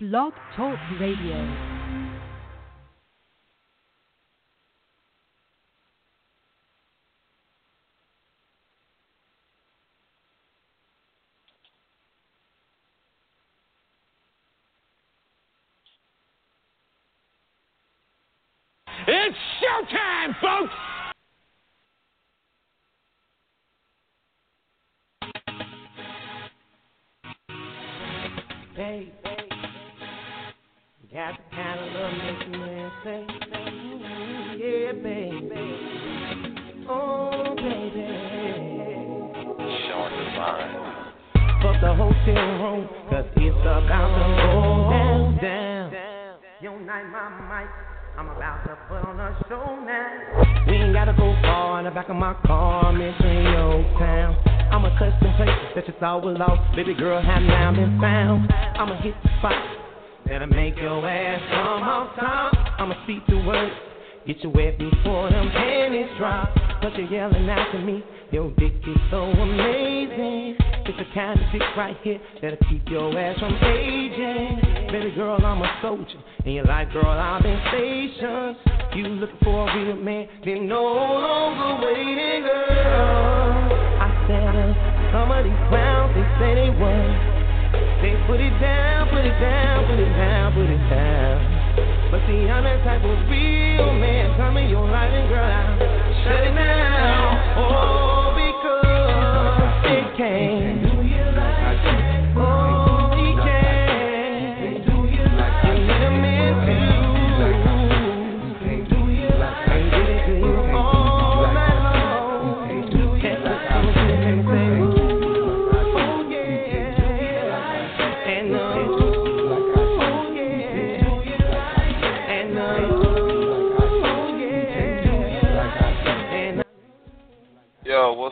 Blog Talk Radio. Baby girl, have now been found. I'ma hit the spot. That'll make your ass come off top. I'ma speak the words. Get you wet before them panties drop. Cause you're yelling out to me. Your dick is so amazing. It's the kind of dick right here that'll keep your ass from aging. Baby girl, I'm a soldier. And you're like, girl, I've been stationed. You looking for a real man, then no longer waiting, girl. Some of these clowns, they say they want. They put it down, put it down, put it down, put it down. But see, I'm that type of real man. Come in your life and girl, I'll shut it down. Oh,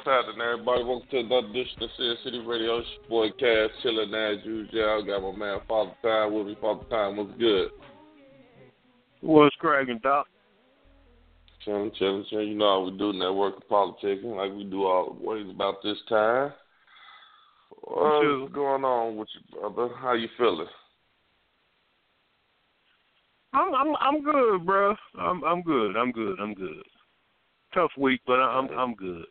what's happening, everybody? Welcome to another edition of Sin City Radio. It's your boy Cass, chilling as usual. Got my man Father Time with me. Father Time, what's good? What's cracking, Doc? Chilling, chilling, chilling. You know how we do network politicking, like we do always about this time. What's going on with you, brother? How you feeling? I'm I'm I'm good, bro. I'm I'm good. I'm good. I'm good. Tough week, but I'm I'm good.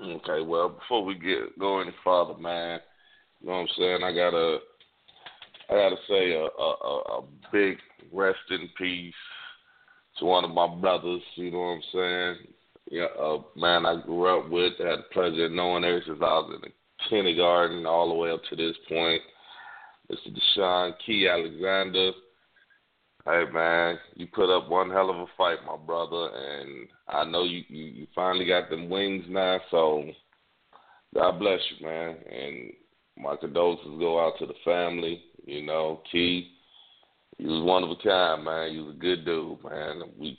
Okay, well, before we get go any further, man, you know what I'm saying? I gotta, I gotta say a a, a, big rest in peace to one of my brothers. You know what I'm saying? Yeah, a man I grew up with, had the pleasure of knowing ever since I was in kindergarten all the way up to this point. Mr. Deshaun Key Alexander. Hey man, you put up one hell of a fight, my brother, and I know you, you, you finally got them wings now, so God bless you, man. And my condolences go out to the family. You know, Key, you was one of a kind, man. You was a good dude, man. We,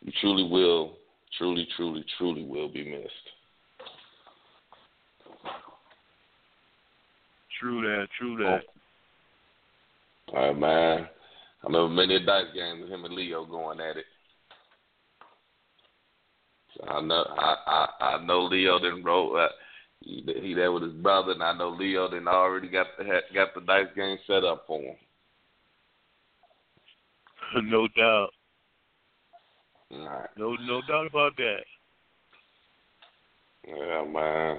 you truly will, truly, truly, truly will be missed. True that. True that. All right, man. I remember many a dice games with him and Leo going at it. So I know I I, I know Leo didn't roll. Uh, he, he there with his brother, and I know Leo didn't already got the got the dice game set up for him. no doubt. All right. No no doubt about that. Yeah, man.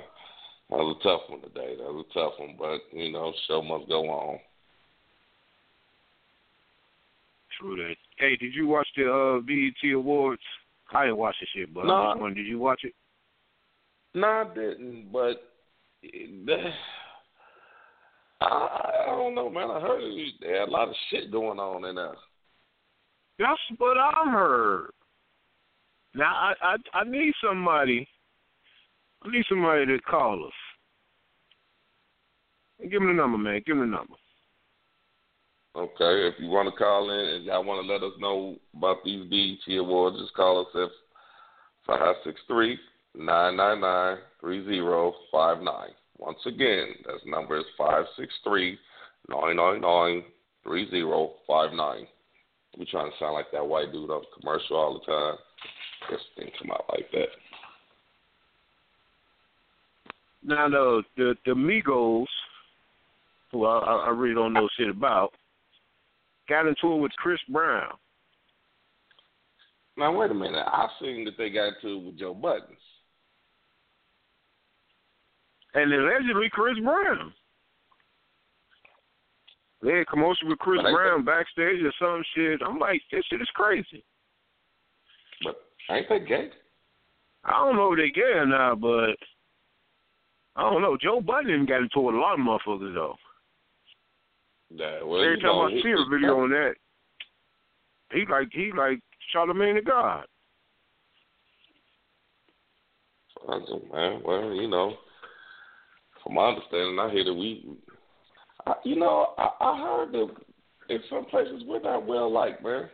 That was a tough one today. That was a tough one, but you know, show must go on. True that. Hey, did you watch the uh, BET Awards? I didn't watch the shit, but just wondering, did you watch it? No, I didn't, but I, I don't know, man. I heard there had a lot of shit going on in there. That's what I heard. Now I I I need somebody. I need somebody to call us. Give me the number, man. Give me the number. Okay, if you want to call in and y'all want to let us know about these BET awards, just call us at five six three nine nine nine three zero five nine. Once again, that number is five six three nine nine nine three zero five nine. We trying to sound like that white dude on commercial all the time. It didn't come out like that. Now the the, the Migos who I, I really don't know shit about, got into it with Chris Brown. Now wait a minute. I've seen that they got into it with Joe Budden. And allegedly Chris Brown. They had commotion with Chris Brown backstage or some shit. I'm like, this shit is crazy. But ain't they gay? I don't know if they gay or not, but I don't know. Joe Budden got into it with a lot of motherfuckers though. Yeah, well, Every time know, I see a video on that, he like he like Charlemagne the God. Man, well, you know, from my understanding, I hear that we, I, you know, I, I heard that in some places we're not well liked, man.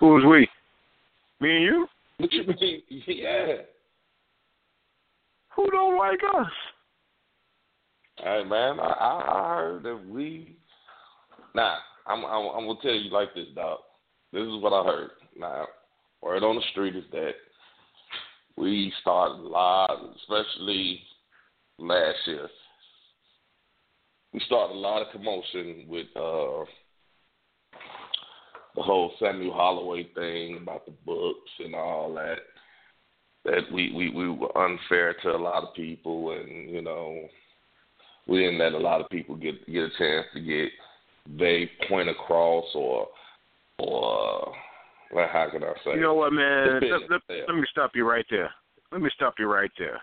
Who's we? Me and you? What you mean? Yeah. Who don't like us? Hey man, I, I heard that we. Nah, I'm I'm I'm gonna tell you like this, dog. This is what I heard. Now, word on the street is that we started a lot, especially last year. We started a lot of commotion with uh the whole Samuel Holloway thing about the books and all that. That we, we, we were unfair to a lot of people and, you know, we didn't let a lot of people get get a chance to get they point across or or well, how can I say? You know what, man? Let, let, let me stop you right there. Let me stop you right there.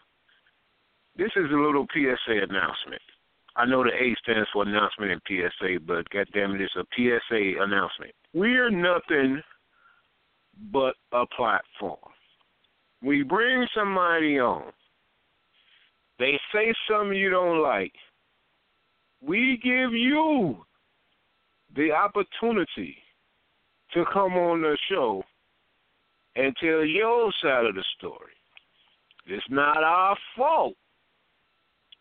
This is a little PSA announcement. I know the A stands for announcement and PSA, but goddamn it, it's a PSA announcement. We're nothing but a platform. We bring somebody on. They say something you don't like. We give you the opportunity to come on the show and tell your side of the story. It's not our fault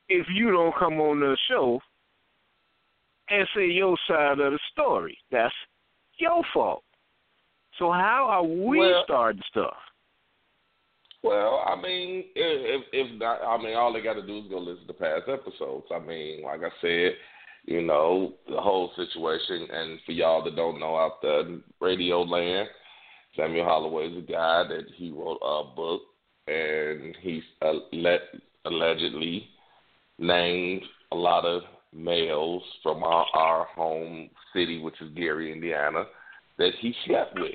if you don't come on the show and say your side of the story. That's your fault. So how are we Well- starting stuff? Well, I mean, if if not, I mean, all they got to do is go listen to past episodes. I mean, like I said, you know, the whole situation. And for y'all that don't know out there radio land, Samuel Holloway is a guy that he wrote a book, and he's uh, let allegedly named a lot of males from our, our home city, which is Gary, Indiana, that he slept with.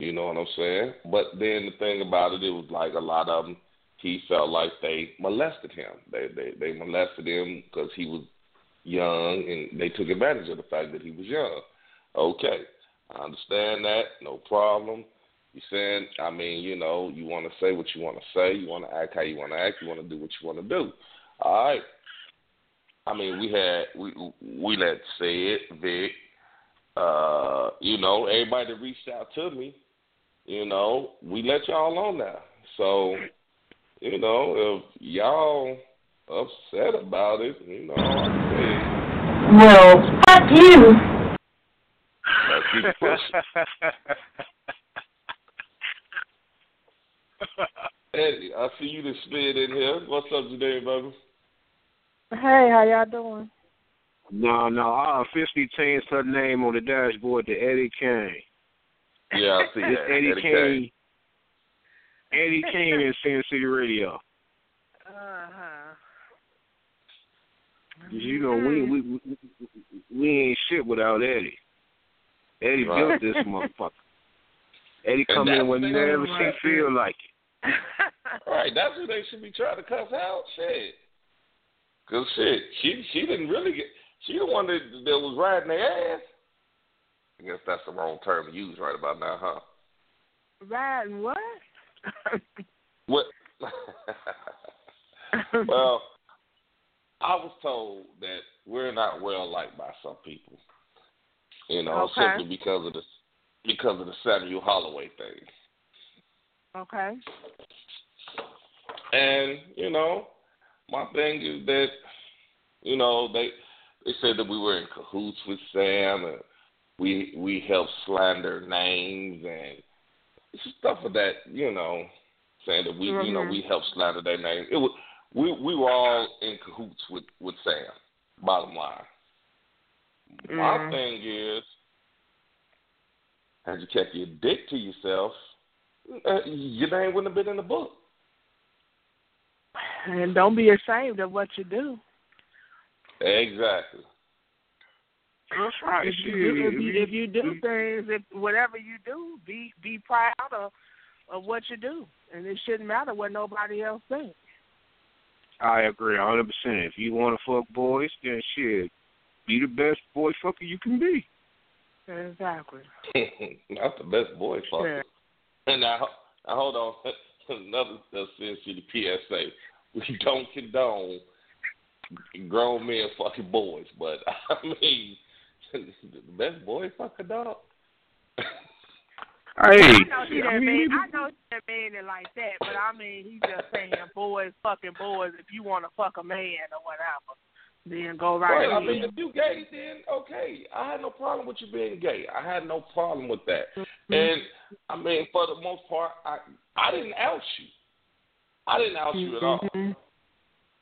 You know what I'm saying? But then the thing about it, it was like a lot of them. He felt like they molested him. They they they molested him because he was young, and they took advantage of the fact that he was young. Okay, I understand that, no problem. You saying, I mean, you know, you want to say what you want to say, you want to act how you want to act, you want to do what you want to do. All right. I mean, we had we we let it, Vic. Uh, you know, everybody reached out to me, you know, we let y'all on now. So, you know, if y'all upset about it, you know, I Well, fuck you. say, let's keep it pushing. Eddie, I see you to spit in here. What's up today, baby? Hey, how y'all doing? No, no, I officially changed her name on the dashboard to Eddie Kane. Yeah, I see It's that. Eddie, Eddie Kane. Eddie Kane in Sin City Radio. Uh huh. You know, we we we, we ain't shit without Eddie. Eddie Right. built this motherfucker. Eddie come in what when they never do, she right. feel like it. Right, that's who they should be trying to cuss out. Shit. Cause shit, she she didn't really get. She the one that that was riding their ass. I guess that's the wrong term to use right about now, huh? Riding what? What? well, I was told that we're not well liked by some people. You know, Okay. simply because of the because of the Samuel Holloway thing. okay. And you know, my thing is that you know they they said that we were in cahoots with Sam and we we help slander names and stuff of that. You know, saying that we you know Mhm. we help slander their name. It was we we were all in cahoots with with Sam. Bottom line. My Mhm. thing is, had you kept your dick to yourself, uh, your name wouldn't have been in the book. And don't be ashamed of what you do. Exactly. That's right. If you, do, if, you, if you do things, if whatever you do, be be proud of of what you do, and it shouldn't matter what nobody else thinks. I agree a hundred percent. If you want to fuck boys, then shit, be the best boy fucker you can be. Exactly. Not the best boy fucker. And now, now hold on. Another says to the PSA, we don't condone grown men fucking boys, but I mean, the best boy fucker dog. Hey, I know he I didn't mean, mean I know he didn't mean it like that, but I mean he's just saying boys fucking boys. If you want to fuck a man or whatever, then go right, Right. I ahead. mean, if you gay, then okay. I had no problem with you being gay. I had no problem with that. And I mean, for the most part, I I didn't out you. I didn't out you at all. Mhm.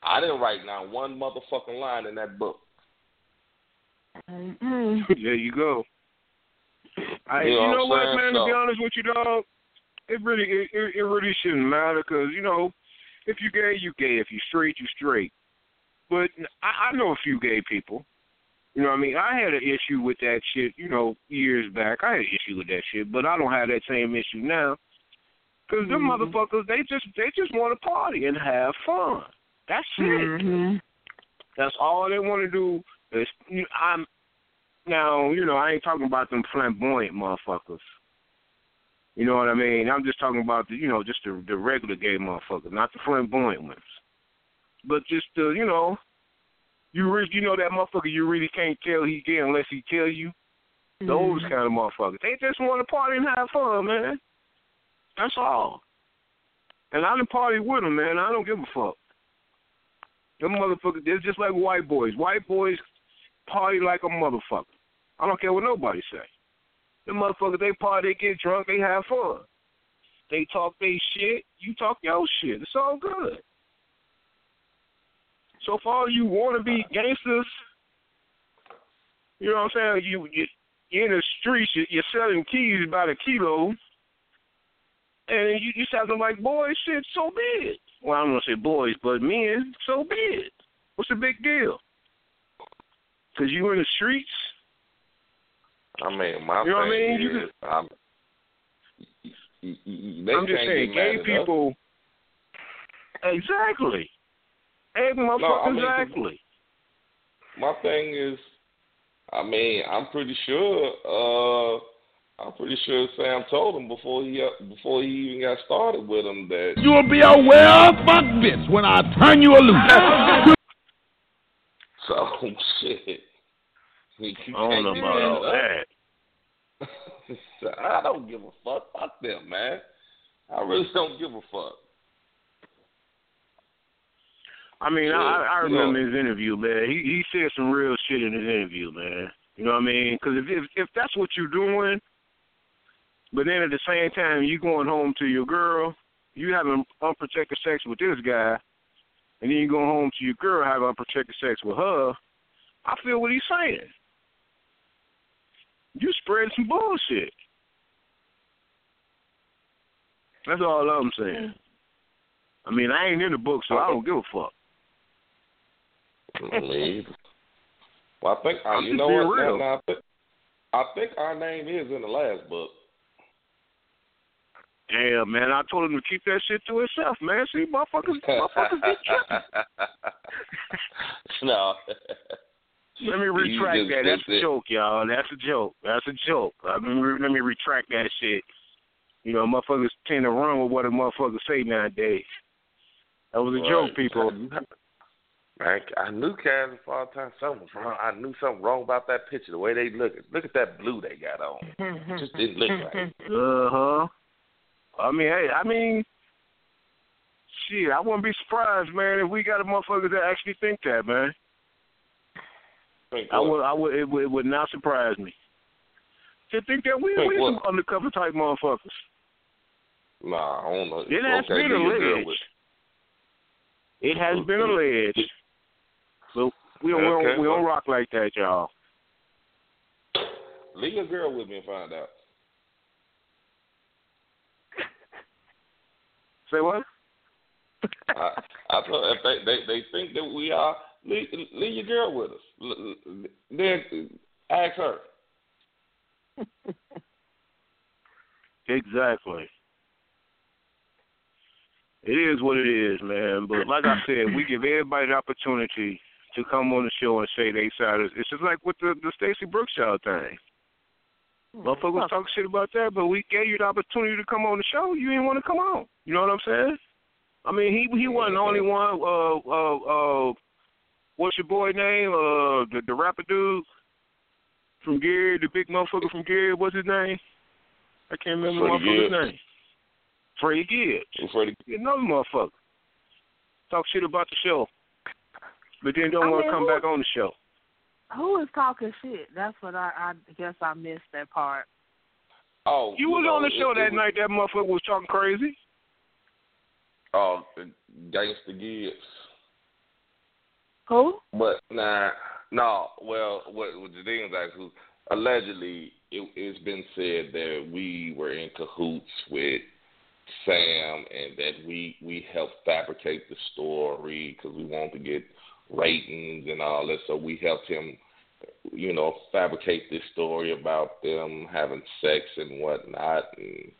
I didn't write down one motherfucking line in that book. Mhm. there you go. I, You you know know what what, man? saying? To be honest with you, dog, it really it, it, it really shouldn't matter because you know, if you gay, you gay. If you straight, you straight. But I, I know a few gay people. You know what I mean? I had an issue with that shit, you know, years back. I had an issue with that shit, but I don't have that same issue now. Cause them Mhm. motherfuckers, they just they just want to party and have fun. That's it. Mhm. That's all they want to do. You I'm now, you know, I ain't talking about them flamboyant motherfuckers. You know what I mean? I'm just talking about the, you know, just the the regular gay motherfuckers, not the flamboyant ones. But just the, you know, you re- you know that motherfucker you really can't tell he gay unless he tell you. Those Mhm. kind of motherfuckers. They just want to party and have fun, man. That's all. And I done party with them, man. I don't give a fuck. Them motherfuckers, they're just like white boys. White boys party like a motherfucker. I don't care what nobody say. The motherfuckers, they party, they get drunk, they have fun. They talk they shit, you talk your shit. It's all good. So far, you want to be gangsters. You know what I'm saying? You, you in the streets, you- you're selling keys by the kilo, and you you sounding like boys. Shit, so big. Well, I'm gonna say boys, but men, so big. What's the big deal? Cause you were in the streets. I mean, my You know what I thing mean? You is, I'm, y- y- y- they I'm just saying, gay at us. people. Exactly. Hey, motherfucker, I mean, exactly. My thing is, I mean, I'm pretty sure. uh I'm pretty sure Sam told him before he uh, before he even got started with him that You'll be a well fuck bitch when I turn you loose. so shit. You I don't know about all that. I don't give a fuck. Fuck them, man. I really don't give a fuck. I mean, I, I You know- remember his interview, man. He he said some real shit in his interview, man. You know what I mean? Because if, if if that's what you're doing, but then at the same time you going home to your girl, you having unprotected sex with this guy, and then you going home to your girl having unprotected sex with her, I feel what he's saying. You spread some bullshit. That's all I'm saying. I mean, I ain't in the book, so I don't give a fuck. I well, I think uh, I'm you know what? Real. now, I, think, I think our name is in the last book. Yeah, man, I told him to keep that shit to himself, man. See, motherfuckers, motherfuckers get tripping. no. Let me retract that. That's said a joke, y'all. That's a joke. That's a joke. I mean, re- let me retract that shit. You know, motherfuckers tend to run with what a motherfucker say nowadays. That was a Right. joke, people. Man, I knew Kaz and Father Time something was wrong. I knew something wrong about that picture, the way they look. Look at that blue they got on. It just didn't look right. Uh huh. I mean, hey, I mean, shit, I wouldn't be surprised, man, if we got a motherfucker that actually think that, man. I would, I would, it would, it would not surprise me. To think that we Think we what? some undercover type motherfuckers. Nah, I don't know. Then ask okay, me do to your girl ledge. with It has mm, been mm, mm. alleged, but we don't, we Okay, don't, we don't rock like that, y'all. Leave your girl with me and find out. Say what? I, I told if they, they they think that we are, leave, leave your girl with us. L- l- Then ask her. Exactly. It is what it is, man. But like I said, we give everybody the opportunity to come on the show and say they side. It's just like with the the Stacey Brooks child thing. Motherfuckers talk shit about that, but we gave you the opportunity to come on the show. You didn't want to come on. You know what I'm saying? I mean, he he wasn't the only one. Uh, uh, uh, what's your boy name? Uh, the the rapper dude from Gary, the big motherfucker from Gary. What's his name? I can't remember the Freddie motherfucker's Gibbs. name. Freddie Gibbs. Freddie, Another motherfucker. Talk shit about the show, but then don't want to come who- back on the show. Who is talking shit? That's what I, I guess I missed that part. oh, You was know, on the show it that was- night. That motherfucker was talking crazy. Oh, Gangsta Gibbs. Who? But nah, no. Well, what, what the thing is actually allegedly it, it's been said that we were in cahoots with Sam and that we we helped fabricate the story because we wanted to get ratings and all that. So we helped him, you know, fabricate this story about them having sex and whatnot and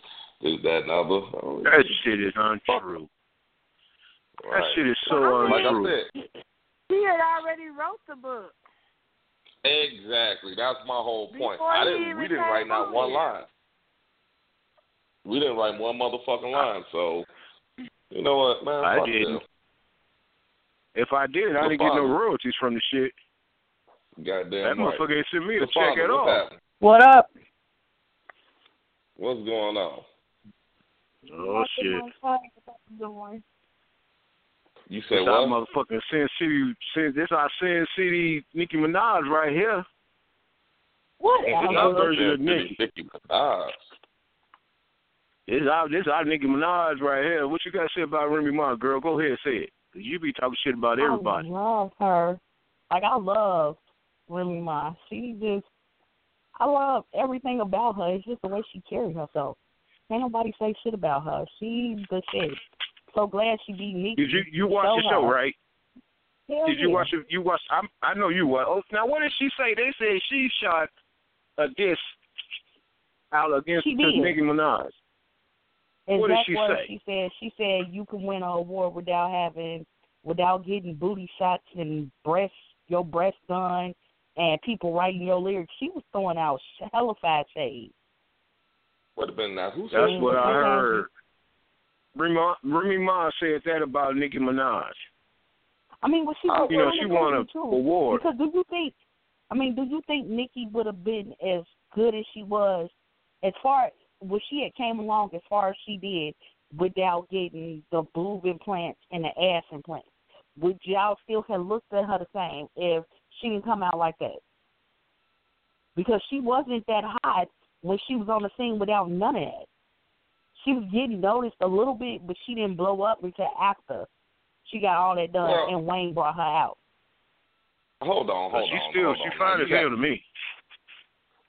this that and other. So, That shit is untrue. That shit is so Like I untrue. said, He had already wrote the book. Exactly. That's my whole point. Before I didn't. We didn't write not one line. We didn't write one motherfucking line. So, you know what, man? I didn't. them. If I did, I didn't get no royalties from the shit. Goddamn That right. motherfucker ain't sent me The a check father, at all. happening? What up? What's going on? Oh shit. You said This our motherfucking Sin City, Sin, this our Sin City Nicki Minaj right here. What? This Albert? our version of Nicki. Nicki. Nicki Minaj. This our this our Nicki Minaj right here. What you got to say about Remy Ma, girl? Go ahead, and say it. 'Cause you be talking shit about everybody. I love her. Like I love Remy Ma. She just I love everything about her. It's just the way she carries herself. Can't nobody say shit about her. She's the shit. So glad she beat Nicki. Did you you watch the show her. right? Hell Did you watch it? You watched? I'm, I know you watched. Oh, now what did she say? They said she shot a diss out against She did. Nicki Minaj. What did she words say? She said she said you can win an award without having without getting booty shots and breast your breast done and people writing your lyrics. She was throwing out hella fat shade. Would have been now. Who said? That's what I heard. Remy Ma, said that about Nicki Minaj. I mean, was she? Was uh, You know, she won a too. award. Because do you think? I mean, do you think Nicki would have been as good as she was, as far when she had came along as far as she did, without getting the boob implants and the ass implants? Would y'all still have looked at her the same if she didn't come out like that? Because she wasn't that hot when she was on the scene without none of that. She was getting noticed a little bit, but she didn't blow up until after she got all that done Well- and Wayne brought her out. Hold on, hold she on. still hold she on. fine Now, as hell to me.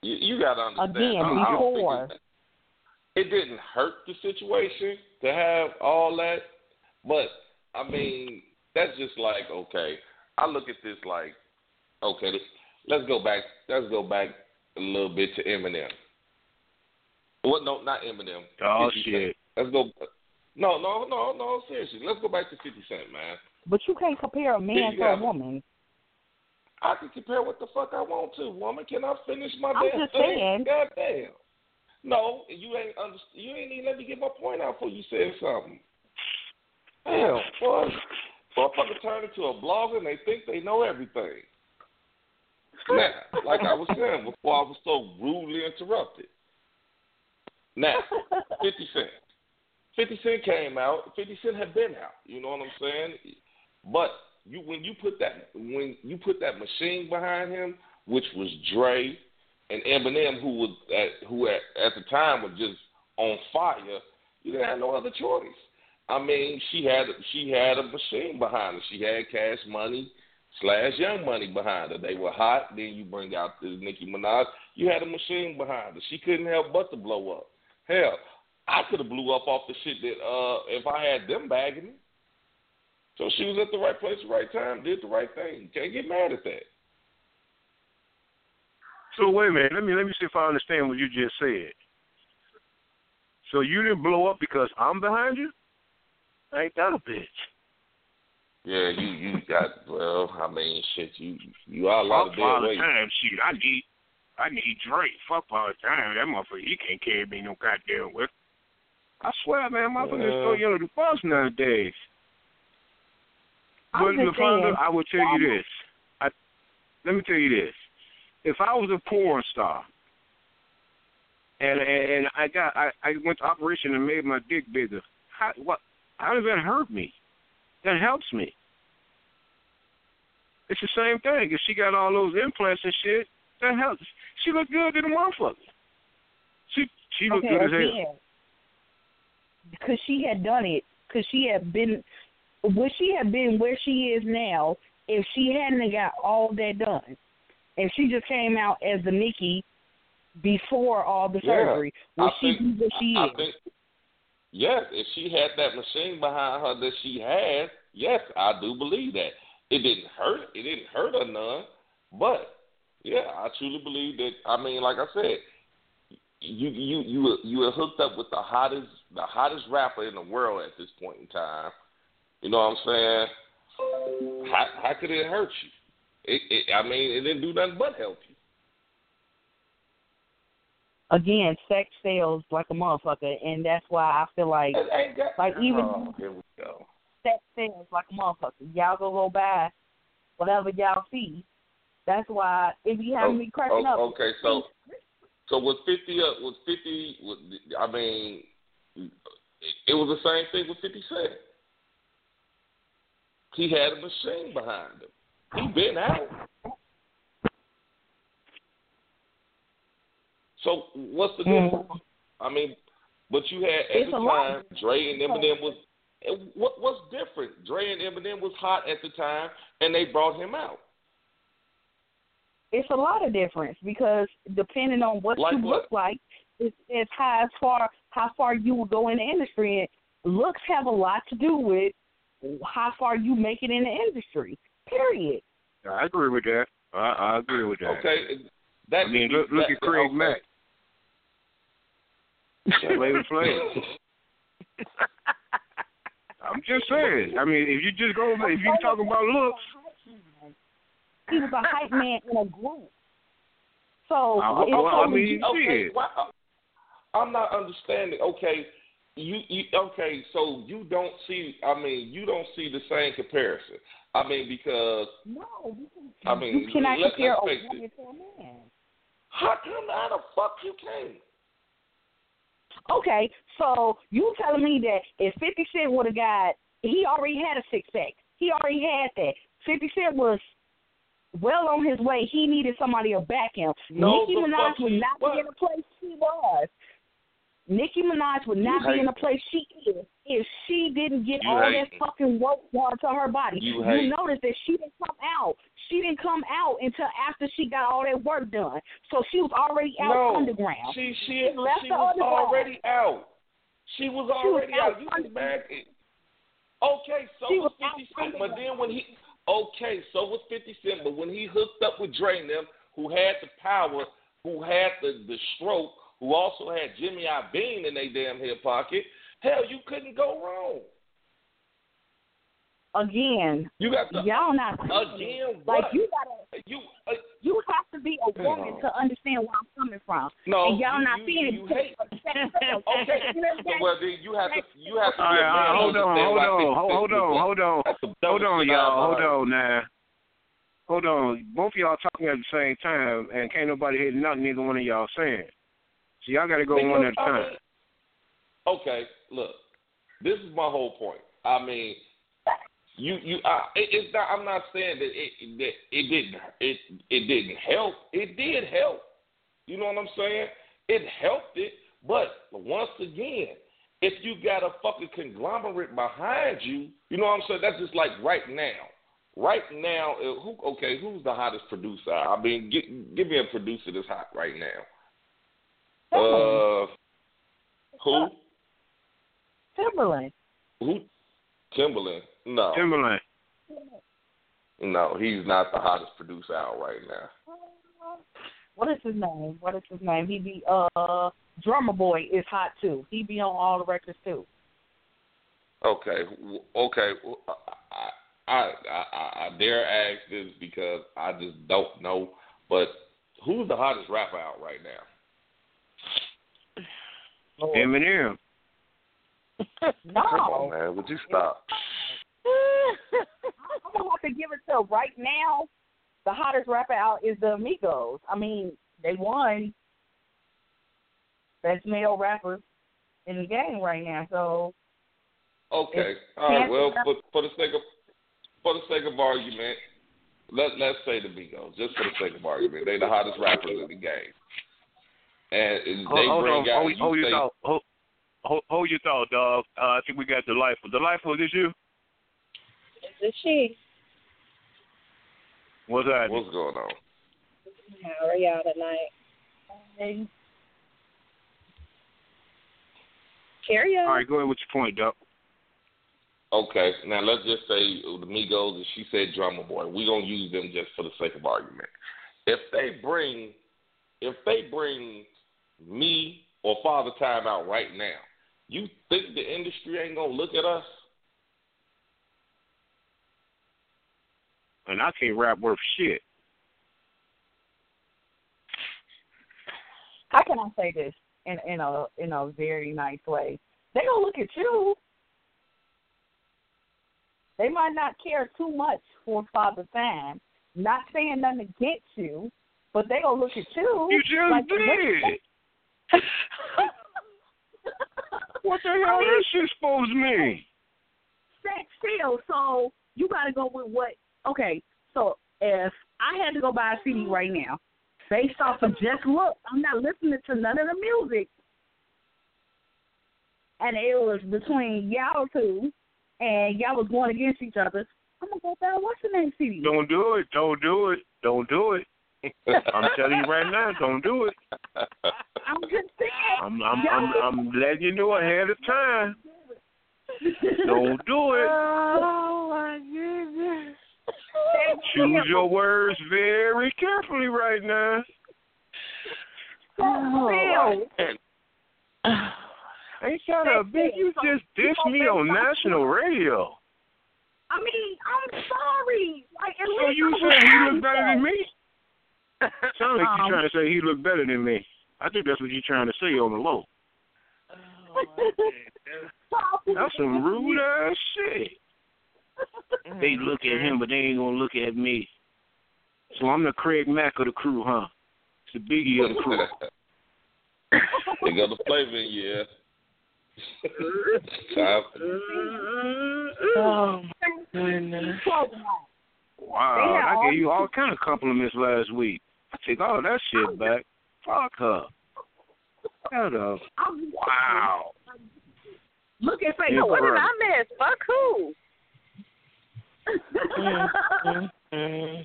You, you got to understand. Again, I, I before. it, it didn't hurt the situation to have all that, but I mean, that's just like okay. I look at this like, okay, let's, let's go back. Let's go back a little bit to Eminem. What? No, not Eminem. Oh shit. Cent. Let's go. No, no, no, no. Seriously, let's go back to Fifty Cent, man. But you can't compare a man you to a woman. I can compare what the fuck I want to. Woman, can I finish my I'm damn just thing? saying. God damn. No, you ain't under, you ain't even let me get my point out before you said something. Damn, boy. Motherfucker turn into a blogger and they think they know everything. Now, like I was saying before I was so rudely interrupted. Now, 50 Cent. 50 Cent came out. 50 Cent had been out. You know what I'm saying? But you when you put that when you put that machine behind him, which was Dre and Eminem, who was at, who at, at the time was just on fire, you didn't have no other choice. I mean, she had she had a machine behind her. She had cash money slash young money behind her. They were hot. Then you bring out this Nicki Minaj. You had a machine behind her. She couldn't help but to blow up. Hell, I could have blew up off the shit that uh if I had them bagging me. So she was at the right place at the right time, did the right thing. Can't get mad at that. So wait a minute. Let me let me see if I understand what you just said. So you didn't blow up because I'm behind you? Ain't that a bitch? Yeah, you you got well. I mean, shit. You you are a lot of dead all the weight. time, shit. I need I need Drake. Fuck all the time. That motherfucker, he can't carry me no goddamn with. I swear, man, motherfuckers Yeah. so yellow the bus nowadays. But I'm just LaFonda, I will tell you this. I let me tell you this. If I was a porn star and and, and I got I, I went to operation and made my dick bigger, how what how does that hurt me? That helps me. It's the same thing. If she got all those implants and shit, that helps. She look good to the motherfucker. She she look okay, good as hell. again, because she had done it, because she had been, would she have been where she is now if she hadn't got all that done? If she just came out as the Nicki before all the Yeah, surgery, would I she think- be where she I is? think yes, if she had that machine behind her that she had, yes, I do believe that. It didn't hurt. It didn't hurt her none. But yeah, I truly believe that. I mean, like I said, you you you were- you were hooked up with the hottest the hottest rapper in the world at this point in time. You know what I'm saying? How how could it hurt you? It, it I mean, it didn't do nothing but help you. Again, sex sells like a motherfucker, and that's why I feel like got, Like, even- oh, here we go. sex sells like a motherfucker. Y'all go go buy whatever y'all see. That's why if you have Oh, me cracking oh, up, Okay, so so was fifty up? Was fifty? Was, I mean, it was the same thing with Fifty Cent. He had a machine behind him. He been out. So what's the Mhm. difference? I mean, but you had at It's the time Dre and Eminem was. What what's different? Dre and Eminem was hot at the time, and they brought him out. It's a lot of difference because depending on what Like you what? look like, it's, it's how far how far you will go in the industry. And looks have a lot to do with how far you make it in the industry. Period. I agree with that. I, I agree with that. Okay, that I mean, look, look that- at Craig okay. Mack. Flavor Flav. I'm just saying. I mean, if you just go, if you talking about looks, He was a hype man in a group. So I- it's well, I so- mean, okay, shit. Uh, why, I'm not understanding. Okay, you, you okay? So you don't see? I mean, you don't see the same comparison. I mean, because no, you, I mean, you cannot let- compare a woman it. to a man. how come how the fuck you came? Okay, so you telling me that if Fifty Cent would have got, he already had a six pack. He already had that. Fifty Cent was well on his way. He needed somebody to back him. No, Nicki Minaj would not was. be in the place she was. Nicki Minaj would not You be in the place she is if she didn't get You all that fucking work done to her body. You hate- notice that she didn't come out. She didn't come out until after she got all that work done. So she was already out no, underground. she she She left she the was underground. already out. She was She was already out out. You back. Okay, so She was was out Fifty Cent, but then when he okay, so was Fifty Cent, but when he hooked up with Dre them, who had the power, who had the the stroke, who also had Jimmy Iovine in their damn hip pocket, hell, you couldn't go wrong. Again, You got the y'all not seeing it. again like you gotta you uh, you have to be a woman No. to understand where I'm coming from. no, and y'all you, not you, seeing you it. hate. Okay, so well then you have to you have to all be a right, all man right, hold to on, understand hold on, hold, Cent hold on, hold on, That's hold on, y'all, I've hold on now. Hold on, both of y'all talking at the same time, and can't nobody hear nothing neither one of y'all saying. So y'all got to go one at a time. okay, look, this is my whole point. I mean, you you it, it's not. I'm not saying that it that it didn't it it didn't help. It did help. You know what I'm saying? It helped it, but once again, if you got a fucking conglomerate behind you, you know what I'm saying? That's just like right now. Right now, uh, who? Okay, who's the hottest producer? I mean, give, give me a producer that's hot right now. Uh, who? Timbaland. Who? Timbaland. No, Timbaland. no, he's not the hottest producer out right now. What is his name? What is his name? He be uh Drummer Boy is hot too. He be on all the records too. Okay, w- okay. I dare ask this because I just don't know. But who's the hottest rapper out right now? Eminem. No, Come on, man. Would you stop? I'm gonna have to give it to right now. The hottest rapper out is the Amigos. I mean, they won best male rapper in the game right now. So Okay. All right. Well, Panther. for, for the sake of for the sake of argument, let let's say the Migos, just for the sake of argument, they the hottest rappers in the game, and they Hold, hold bring on. out. Hold, you hold your thought. Hold, hold, hold your thought, dog. Uh, I think we got the life. The life was this you? Is she? What's that? What's going on? How are y'all tonight? Carry on. All right, go ahead with your point, dog. Okay, now let's just say the Migos, and she said Drummer Boy. We're gonna use them just for the sake of argument. If they bring, if they bring me or Father Time out right now, you think the industry ain't gonna look at us? And I can't rap worth shit. how can I say this in in a in a very nice way? They gonna look at you. They might not care too much for Father Time. Not saying nothing against you, but they gonna look at you. You just like, did. What the hell this shit supposed to mean? sex still. So you got to go with what? Okay, so if I had to go buy a CD right now, based off of just look, I'm not listening to none of the music, and it was between y'all two, and y'all was going against each other. I'm gonna go buy what's the name CD. Don't do it. Don't do it. Don't do it. I'm telling you right now, don't do it. I'm just saying. I'm I'm I'm, I'm letting you know ahead of time. Don't do it. Oh my goodness. Choose your words very carefully right now. Still, Ain't that a big? You just dissed me on national radio. I mean, I'm sorry. Like, at So least you I'm saying he sorry. look better than me? Sound like you Um, trying to say he look better than me. I think that's what you're trying to say on the low. That's some rude ass shit. They mm-hmm. look at him, but they ain't gonna look at me. So I'm the Craig Mack of the crew, huh? It's the biggie of the crew. they got the flavor in you, yeah. Time Oh my goodness. Wow, I gave you all kind of compliments last week. I take all that shit back. Fuck her. Shut up. I'm, Wow. Look at Yeah, Facebook. What did I miss? Fuck who? Mm-hmm.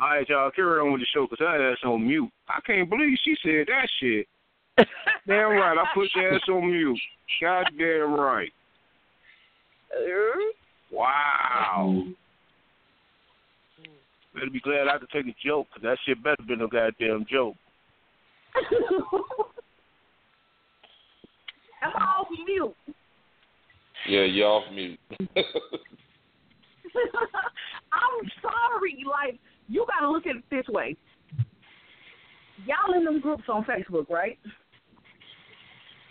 All right, y'all, carry on with the show because her ass on mute. I can't believe she said that shit. Damn right, I put your ass on mute. Goddamn right. Wow. Better be glad I could take a joke because that shit better been no goddamn joke. I'm off mute. Yeah, you off mute. I'm sorry. Like, you got to look at it this way. Y'all in them groups on Facebook, right?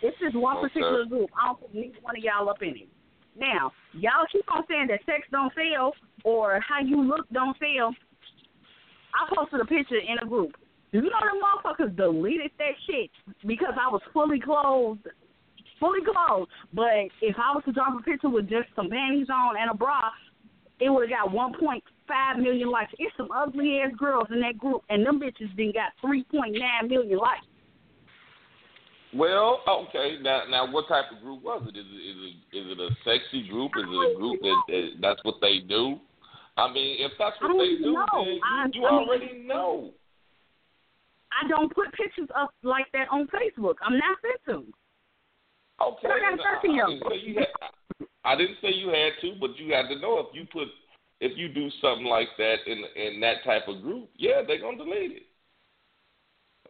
It's just one Okay. particular group. I don't put neither one of y'all up in it. Now, y'all keep on saying that sex don't sell or how you look don't sell. I posted a picture in a group. You know the motherfuckers deleted that shit because I was fully clothed, fully clothed. But if I was to drop a picture with just some panties on and a bra, it would have got 1.5 million likes. It's some ugly ass girls in that group, and them bitches then got 3.9 million likes. Well, okay. Now, now, what type of group was it? Is it is it, is it a sexy group? Is it a group that, that that's what they do? I mean, if that's what they do, know. then you, I- you I mean- already know. I don't put pictures up like that on Facebook. I'm not to. Okay. I got a 13 year I, didn't say you had, I didn't say you had to, but you had to know if you put if you do something like that in in that type of group, yeah, they're gonna delete it.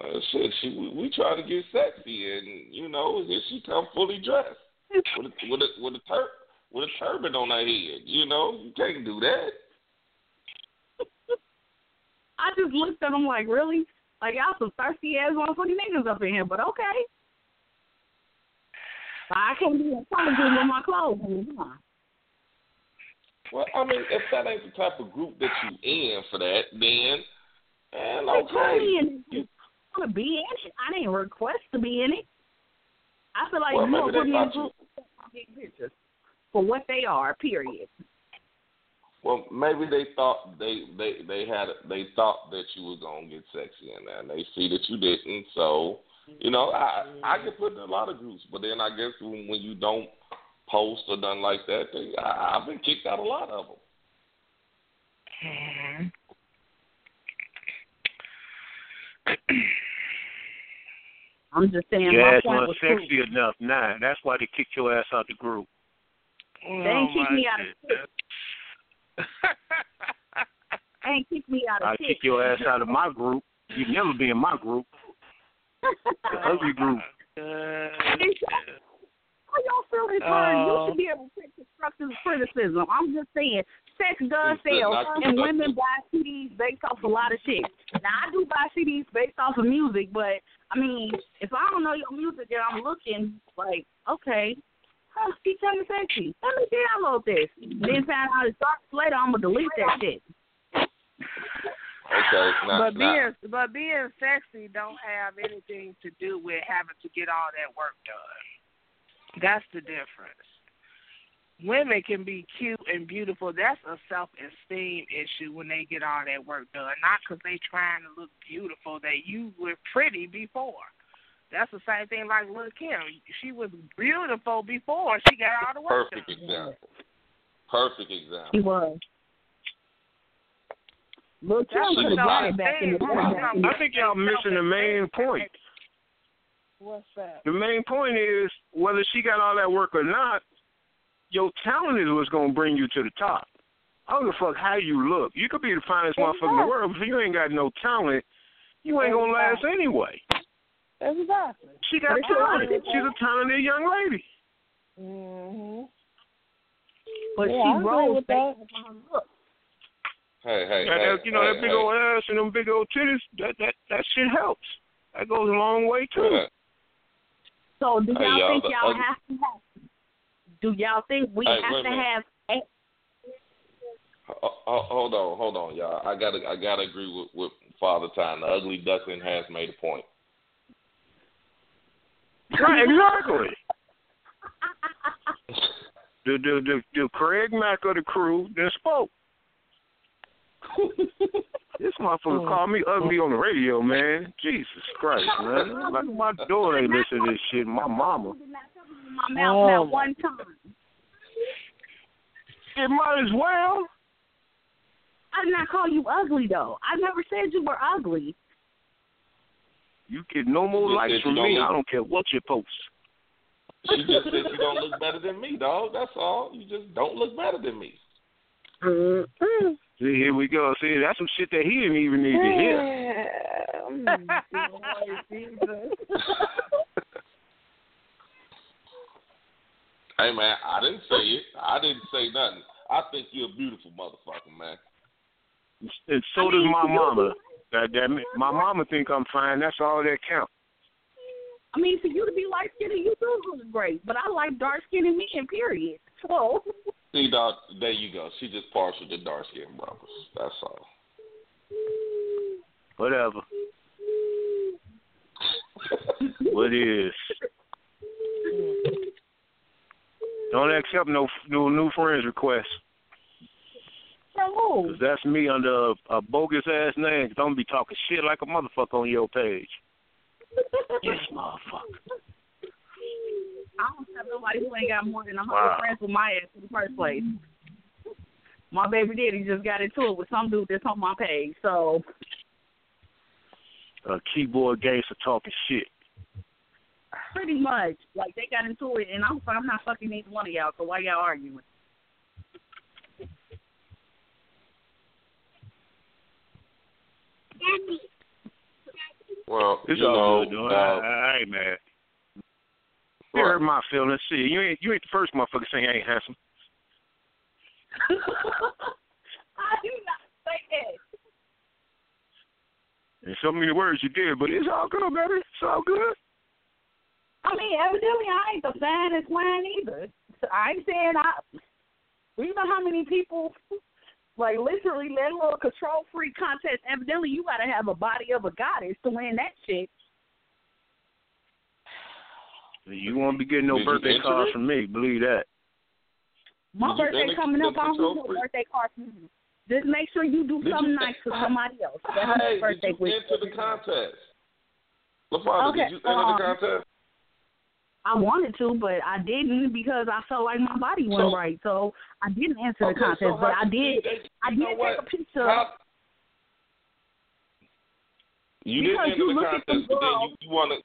Uh, shit, she we, we try to get sexy, and you know, here she come fully dressed with a, with a with a tur with a turban on her head. You know, you can't do that. I just looked at them like, really? Like y'all some thirsty ass motherfucking niggas up in here, but okay. I can't be in front of you with my clothes on. huh? Well, I mean, if that ain't the type of group that you in for that, then and They told me okay. in it. I want to be in it. I didn't request to be in it. I feel like Well, you maybe don't put me in a group pictures for what they are. Period. Well, maybe they thought they they they had they thought that you were gonna get sexy in there, and they see that you didn't. So, you know, I I get put in a lot of groups, but then I guess when, when you don't post or nothing like that, they, I, I've been kicked out a lot of them. Mm-hmm. I'm just saying Your my ass point not was sexy true. enough. Nah, that's why they kicked your ass out the group. Oh, they ain't kick me out of They ain't kick me out of I shit. kick your ass out of my group. You'd never be in my group. The ugly group. How y'all feel in turn? you should be able to take constructive criticism. I'm just saying, sex does It's sell, and women buy CDs based off a lot of shit. Now, I do buy CDs based off of music, but I mean, if I don't know your music and I'm looking like, okay, huh, she kind of sexy. Let me download this. Then find out it's dark later, I'm gonna delete that shit. Okay, now, but now, being but being sexy don't have anything to do with having to get all that work done. That's the difference. Women can be cute and beautiful. That's a self esteem issue when they get all that work done. Not because they trying to look beautiful. That you were pretty before. That's the same thing like Lil Kim. She was beautiful before she got all the work perfect done. example. Perfect example. He was. Lil Kim That's could a have got it self-esteem back in the day. I think y'all missing the main point. What's that? The main point is whether she got all that work or not, your talent is what's gonna bring you to the top. I don't give a fuck how you look. You could be the finest motherfucker in the world, but if you ain't got no talent, you ain't gonna last anyway. Exactly. She got But talent. She's a talented young lady. Mhm. But Yeah, I she agree rose with based that. on look. Hey, hey, That, hey, that, you know hey, that big hey. old ass and them big old titties. That that that shit helps. That goes a long way too. Yeah. So do y'all y'all, think y'all other- have to have? Do y'all think we Hey, have to have? A, Ho- ho- Hold on, hold on, y'all. I gotta, I gotta agree with, with Father Time. The ugly duckling has made a point. Right, exactly. the, the the the Craig Mack of the crew then spoke. This motherfucker oh, called me ugly on the radio, man. Jesus Christ, man. Like my daughter ain't listen to this shit. My mama. my mouth Oh, not one time. It might as well. I did not call you ugly though. I never said you were ugly. You get no more You likes from me. look- I don't care what you post. She just said you don't look better than me, dog. That's all. You just don't look better than me. Mm-mm. See, here we go. See, that's some shit that he didn't even need to hear. Hey man, I didn't say it. I didn't say nothing. I think you're a beautiful motherfucker, man. And so I does my you- mama. That, that my mama think I'm fine. That's all that counts. I mean, for you to be light skinned, you do look great. But I like dark skinned men. Period. So See, dog, there you go. She just partial to dark skinned brothers. That's all. Whatever. what is? Don't accept no no new friends requests. from who? 'cause that's me under a, a bogus ass name. Don't be talking shit like a motherfucker on your page. Yes, motherfucker. I don't have nobody who ain't got more than a hundred Wow. friends with my ass in the first place. My baby daddy just got into it with some dude that's on my page. So A keyboard gangster talking shit. pretty much, like they got into it, and I'm I'm not fucking either one of y'all. So why y'all arguing? Well, It's you all know, good uh, I, I ain't mad. You Right. hurt my feelings. See, you ain't you ain't the first motherfucker saying I ain't handsome. I do not say that. In so many words you did, but it's all good, baby. It's all good. I mean, evidently I ain't the finest one either. So I ain't saying I. You know how many people, like literally, that little control freak contest. Evidently, you got to have a body of a goddess to win that shit. You won't be getting no Did birthday cards from me. Believe that. My Did birthday coming up. I don't control need no birthday card from you. Just make sure you do Did you- something nice for somebody else. That's my Hey, did birthday you wish. enter the contest? LaFonda, Okay, did you enter um, the contest? I wanted to, but I didn't because I felt like my body wasn't So- right. So I didn't answer Okay, the so contest, but I did you- they- I did take what? a picture. How- You didn't enter you the contest, but then you, you want to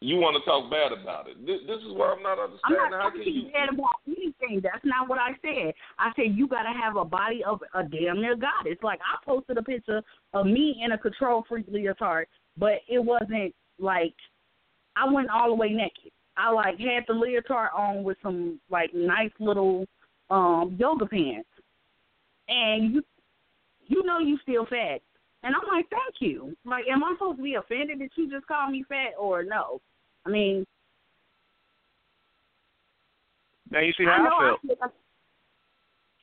you want to talk bad about it. This, this is what I'm not understanding. I'm not How can talking you? bad about anything. That's not what I said. I said you got to have a body of a damn near goddess. Like I posted a picture of me in a control freak leotard, but it wasn't like I went all the way naked. I like had the leotard on with some like nice little um yoga pants, and you you know you still fat. And I'm like, thank you. Like, am I supposed to be offended that you just called me fat or no? I mean, Now you see I how know I feel like-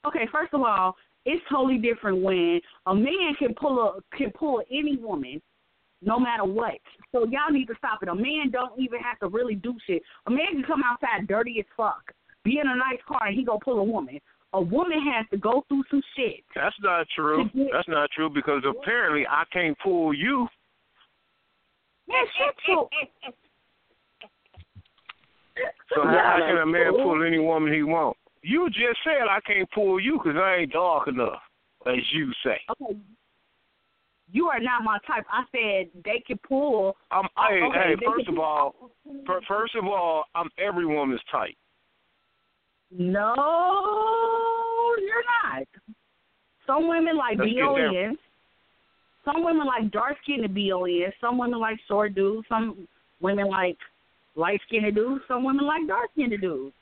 okay, first of all, it's totally different when a man can pull a can pull any woman, no matter what. So y'all need to stop it. A man don't even have to really do shit. A man can come outside dirty as fuck, be in a nice car, and he go pull a woman. A woman has to go through some shit. That's not true. Get- That's not true because apparently I can't pull you. Shit you. So how, can a man pull any woman he want? You just said I can't pull you because I ain't dark enough, as you say. Okay. You are not my type. I said they can pull. I'm, Oh, hey, okay, hey, first can of all, first of all, I'm every woman's type. No, you're not. Some women like Let's get. B-O-N. Some women like dark skinned B-O-N. Some women like short dudes. Some women like light skinned dudes. Some women like dark skinned dudes.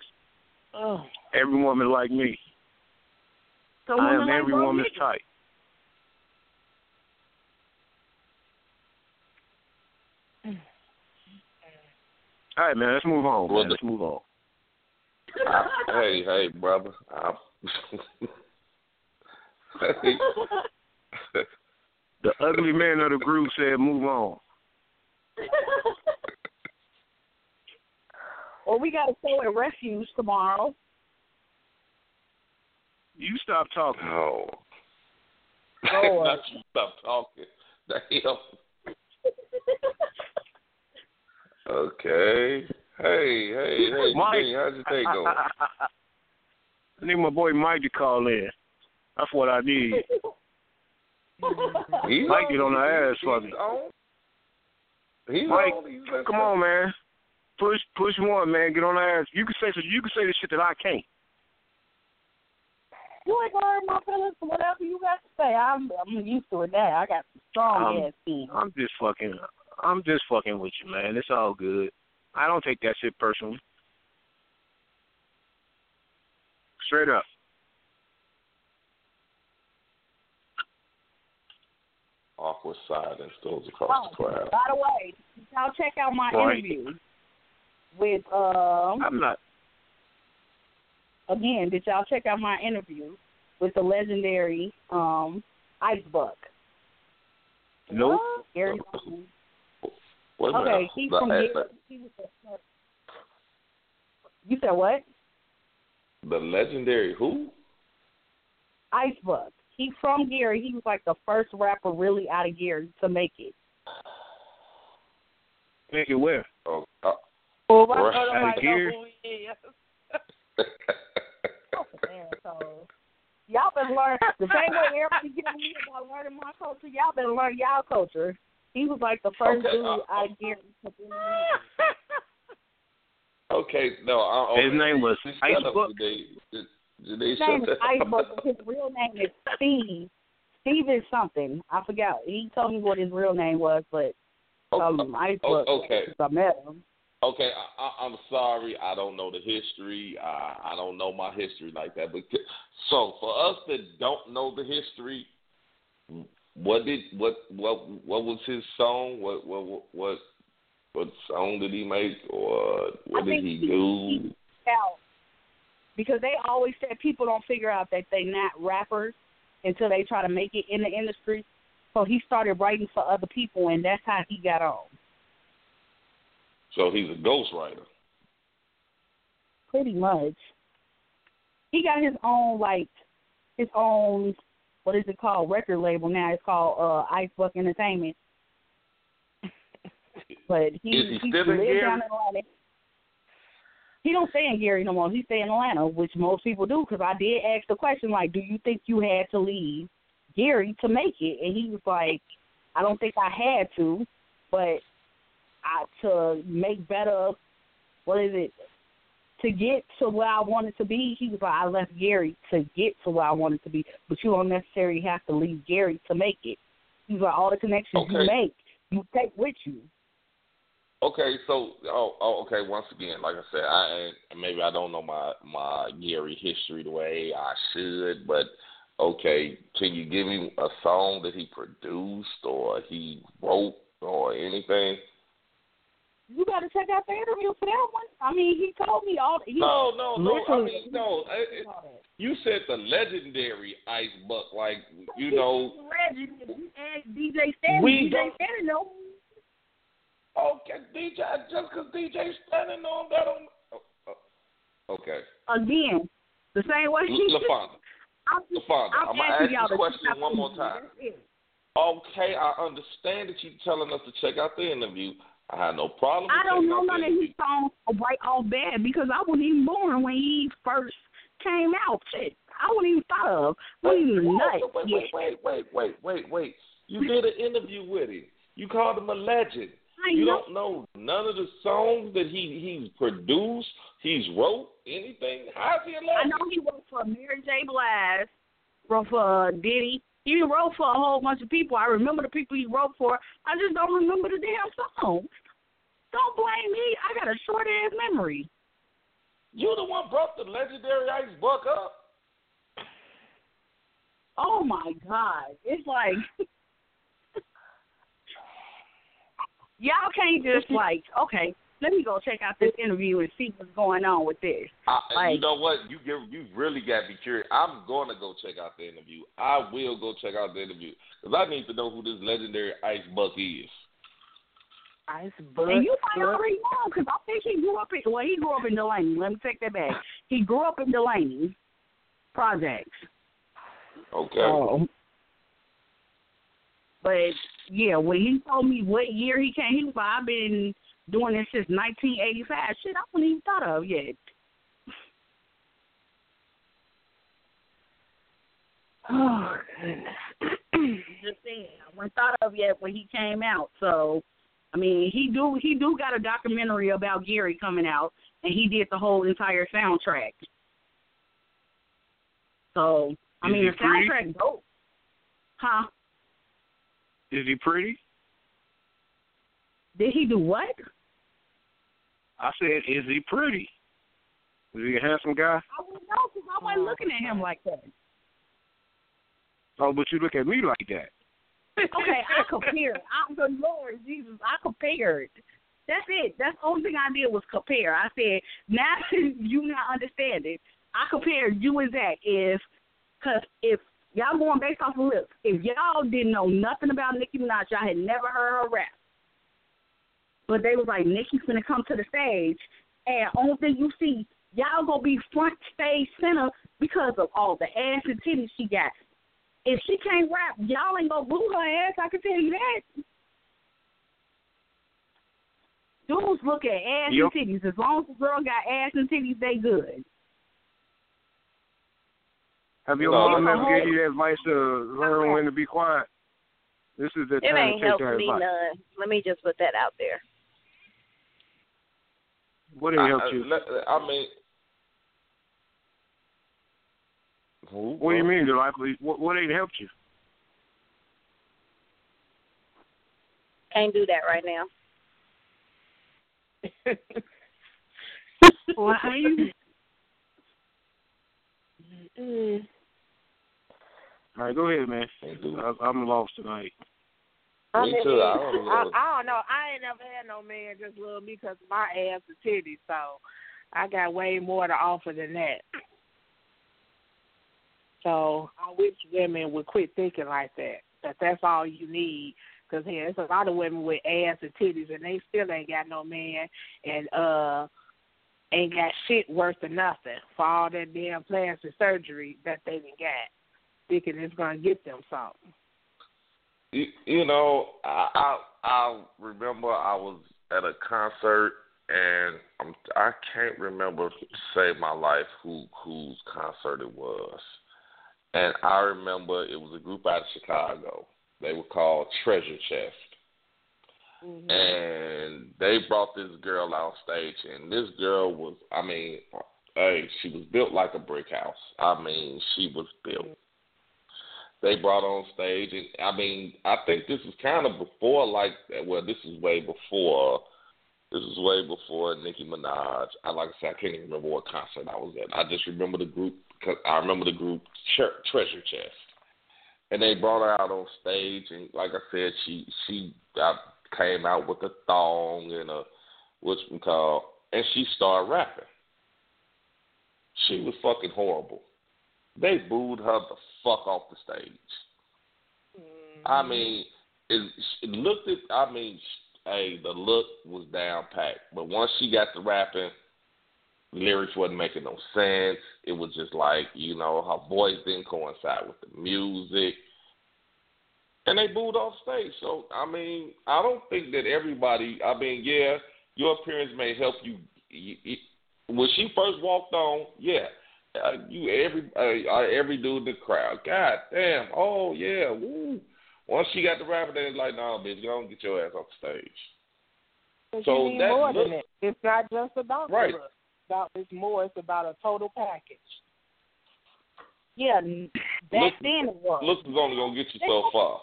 Oh. Every woman like me. Some I am like every both woman's niggas. type. Mm. All right, man. Let's move on. Well, Man. Let's move on. I, hey, hey, brother. I, hey, The ugly man of the group said, "Move on." Well, we got to show at Refuge tomorrow. You stop talking. no. Lord. Not you stop talking. Damn. Okay. Hey, hey, hey, Mike. Jimmy, how's your day going? I need my boy Mike to call in. That's what I need. He's Mike get on the ass He's for me. on. He's Mike, on. Come on, man. Push, push one, man. Get on the ass. You can say so. You can say the shit that I can't. You ain't gonna hurt my feelings for whatever you got to say. I'm I'm used to it now. I got some strong Um, ass skin. I'm just fucking. I'm just fucking with you, man. It's all good. I don't take that shit personally. Straight up. Awkward silence goes across Oh, the crowd. by the way, y'all check out my Right. interview with um I'm not. again. Did y'all check out my interview with the legendary um Ice Buck? Nope. Gary. Wait a Okay, minute. he's The- from. Gary- he was You said what? The legendary who? Ice Buck. He's from Gary. He was like the first rapper really out of Gary to make it. Make it where? Oh, uh, Oh, my Right. God, Out of gear. know who he is. Man, so y'all better learn the same way everybody giving me about learning my culture. Y'all better learn y'all culture. He was like the first Okay, dude uh, I guarantee. okay, no, I, His name was Shut Ice up, Book. Janae. Janae, His name is the hell Iceberg. His real name is Steve. Steve is something. I forgot. He told me what his real name was, but um, Oh, Iceberg. oh, okay. I met him. Okay, I, I, I'm sorry. I don't know the history. I, I don't know my history like that. But so for us that don't know the history, what did what what what was his song? What what what what, song did he make, or what I did he he- do? out because they always said people don't figure out that they're not rappers until they try to make it in the industry. So he started writing for other people, and that's how he got on. So he's a ghostwriter. Pretty much. He got his own like his own what is it called record label now? It's called uh Ice Buck Entertainment. But he Is he he still in lives Gary? down in Atlanta. He don't stay in Gary no more. He stay in Atlanta, which most people do. Because I did ask the question like, do you think you had to leave Gary to make it? And he was like, I don't think I had to, but I to make better. What is it? To get to where I wanted to be, he was like, I left Gary to get to where I wanted to be, but you don't necessarily have to leave Gary to make it. He was like, all the connections you Okay. make, you take with you. Okay, so oh, oh okay. Once again, like I said, I maybe I don't know my my Gary history the way I should, but okay, can you give me a song that he produced or he wrote or anything? You got to check out the interview for that one. I mean, he told me all. He, No, no, no. I mean, no. It- You said the legendary Ice Buck, like you know. Ask DJ Stanley, We DJ Stanley no. Okay, DJ, just because DJ standing on that on. Oh, oh, okay, Again, the same way. LaFonda. LaFonda, I'm I'm gonna asking ask y'all this question one more time. Okay, I understand that you're telling us to check out the interview. I have no problem. I don't know none of his songs right off bad because I wasn't even born when he first came out. Shit, I wasn't even thought of. Wait, nuts wait, wait, wait, wait, wait, wait, wait. You did an interview with him. You called him a legend. I You know. don't know none of the songs that he he's produced, he's wrote, anything. How's he a legend? I know he wrote for Mary J. Blige, wrote for uh, Diddy. He wrote for a whole bunch of people. I remember the people he wrote for. I just don't remember the damn song. Don't blame me. I got a short ass memory. You the one brought the legendary Ice Buck up. Oh my god. It's like y'all can't just like, okay, let me go check out this interview and see what's going on with this. Uh, I, Like- you know what? You give, you really got me curious. I'm going to go check out the interview. I will go check out the interview because I need to know who this legendary Ice Buck is. Iceberg. And you might already know because I think he grew up in well, he grew up in Delaney. Let me take that back. He grew up in Delaney projects. Okay. Um, but yeah, when he told me what year he came, he was like, "I've been doing this since 1985." Shit, I wouldn't even thought of yet. Oh goodness. Just saying, I wasn't thought of yet when he came out. So, I mean, he do he do got a documentary about Gary coming out, and he did the whole entire soundtrack. So, I Is mean, the pretty? soundtrack dope. Huh? Is he pretty? Did he do what? I said, is he pretty? Is he a handsome guy? I wouldn't know because I wasn't looking at him like that. Oh, but you look at me like that. Okay, I compared. I'm the Lord Jesus. I compared. That's it. That's the only thing I did was compare. I said, now you not understanding. I compared you and Zach if, cause if y'all going based off of lips, if y'all didn't know nothing about Nicki Minaj, y'all had never heard her rap. But they was like, Nicki's gonna come to the stage, and only thing you see, y'all gonna be front stage center because of all the ass and titties she got. If she can't rap, y'all ain't gonna boo her ass. I can tell you that. Dudes look at ass Yep. and titties. As long as the girl got ass and titties, they good. Have your No, mom that's- ever gave you that advice to learn when to be quiet? This is the It time ain't to take helped that me advice. none. Let me just put that out there. What did I, help I, you? Uh, let- I mean, who, What do you mean, Delightful? What, what ain't helped you? Can't do that right now. Why? Mm. All right, go ahead, man. Can't do it. I, I'm lost tonight. I Me too. I don't I, know. I don't know. I ain't never had no man just love me because my ass and titties. So I got way more to offer than that. So I wish women would quit thinking like that. That that's all you need. Because yeah, there's a lot of women with ass and titties, and they still ain't got no man, and uh, ain't got shit worth of nothing for all that damn plastic surgery that they done got, thinking it's gonna get them something. You, you know, I, I I remember I was at a concert and I'm I can't remember to save my life who whose concert it was. And I remember it was a group out of Chicago. They were called Treasure Chest. Mm-hmm. And they brought this girl out stage and this girl was I mean, hey, she was built like a brick house. I mean, she was built mm-hmm. they brought on stage and I mean, I think this is kind of before like well, this is way before this is way before Nicki Minaj. I like I said, I can't even remember what concert I was at. I just remember the group because I remember the group Tre- Treasure Chest, and they brought her out on stage, and like I said, she she got, came out with a thong and a what's we call, and she started rapping. She was fucking horrible. They booed her the fuck off the stage. I mm. mean, it, it looked at. I mean, hey, the look was down packed, but once she got to rapping, lyrics wasn't making no sense. It was just like you know her voice didn't coincide with the music, and they booed off stage. So I mean, I don't think that everybody. I mean, yeah, your appearance may help you. when she first walked on, yeah, uh, you every uh, uh, every dude in the crowd. God damn! Oh yeah, woo. Once she got the rapping, then it's like, no, nah, bitch, go and get your ass off the stage. So you need that more look- than it. It's not just about Right. look. About it's more. It's about a total package. Yeah, back Look- then it was. Looks is only gonna get you so far.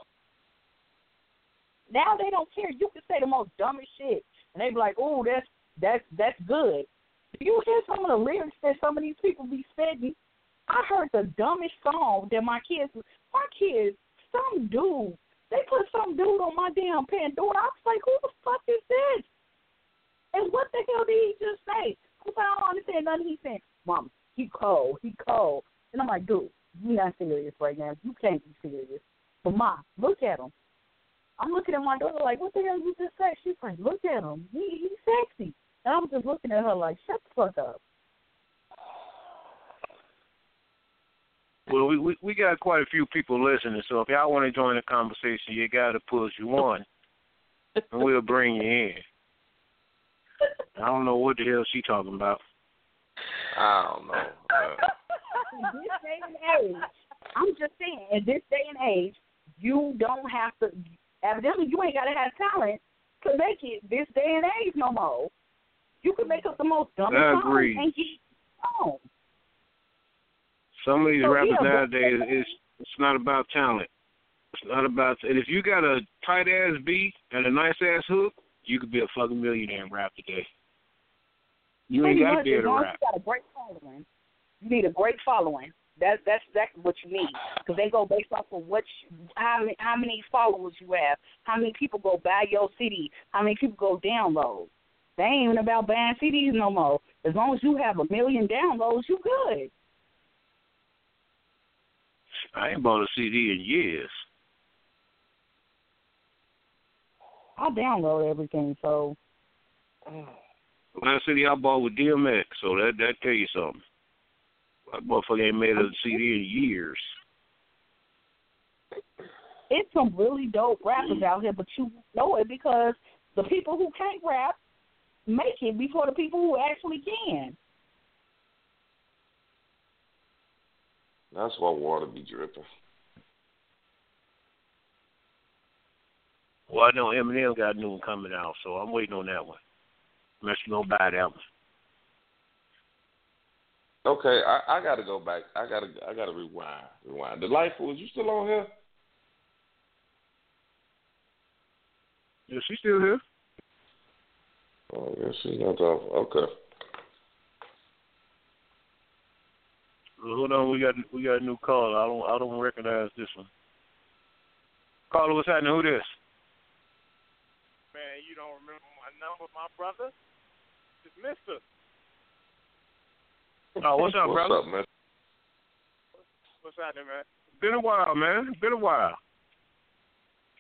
Now they don't care. You can say the most dumbest shit, and they be like, "Oh, that's that's that's good." Do you hear some of the lyrics that some of these people be spitting? I heard the dumbest song that my kids, my kids, some dude, they put some dude on my damn Pandora. I was like, "Who the fuck is this?" And what the hell did he just say? I was I don't understand nothing he said. Mom, he cold, he cold. And I'm like, dude, you not serious right now. You can't be serious. But mom, look at him. I'm looking at my daughter like, what the hell you just said? She's like, look at him. He he's sexy. And I'm just looking at her like, shut the fuck up. Well, we, we we got quite a few people listening, so if y'all want to join the conversation, you got to push you on, and we'll bring you in. I don't know what the hell she talking about. I don't know. Uh, in this day and age, I'm just saying, in this day and age, you don't have to. Evidently, you ain't gotta have talent to make it this day and age no more. You can make up the most dumbest I agree. and get on. Some of these So, rappers yeah, nowadays, it's it's not about talent. It's not about. And if you got a tight ass beat and a nice ass hook, you could be a fucking millionaire in rap today. You ain't got to be able to rap. you got a great following. You need a great following. That's that's exactly what you need because they go based off of what you, how many how many followers you have, how many people go buy your CD, how many people go download. They ain't even about buying CDs no more. As long as you have a million downloads, you good. I ain't bought a CD in years. I download everything, so Last CD I bought was DMX, so that that tell you something. That motherfucker ain't made a CD in years. it's some really dope rappers out here, but you know it because the people who can't rap make it before the people who actually can. That's why water be dripping. Well, I know Eminem got a new one coming out, so I'm waiting on that one. Unless you gonna buy that one. Okay, I, I gotta go back. I gotta I gotta rewind. Rewind. Delightful, is you still on here? Is she still here? Oh yeah, she's not off. Okay. Hold on, we got we got a new caller. I don't I don't recognize this one. Caller, what's happening? Who this? Man, you don't remember my number, my brother? It's Mister. Oh, what's up, what's brother? up, man? What's happening, man? Been a while, man. Been a while.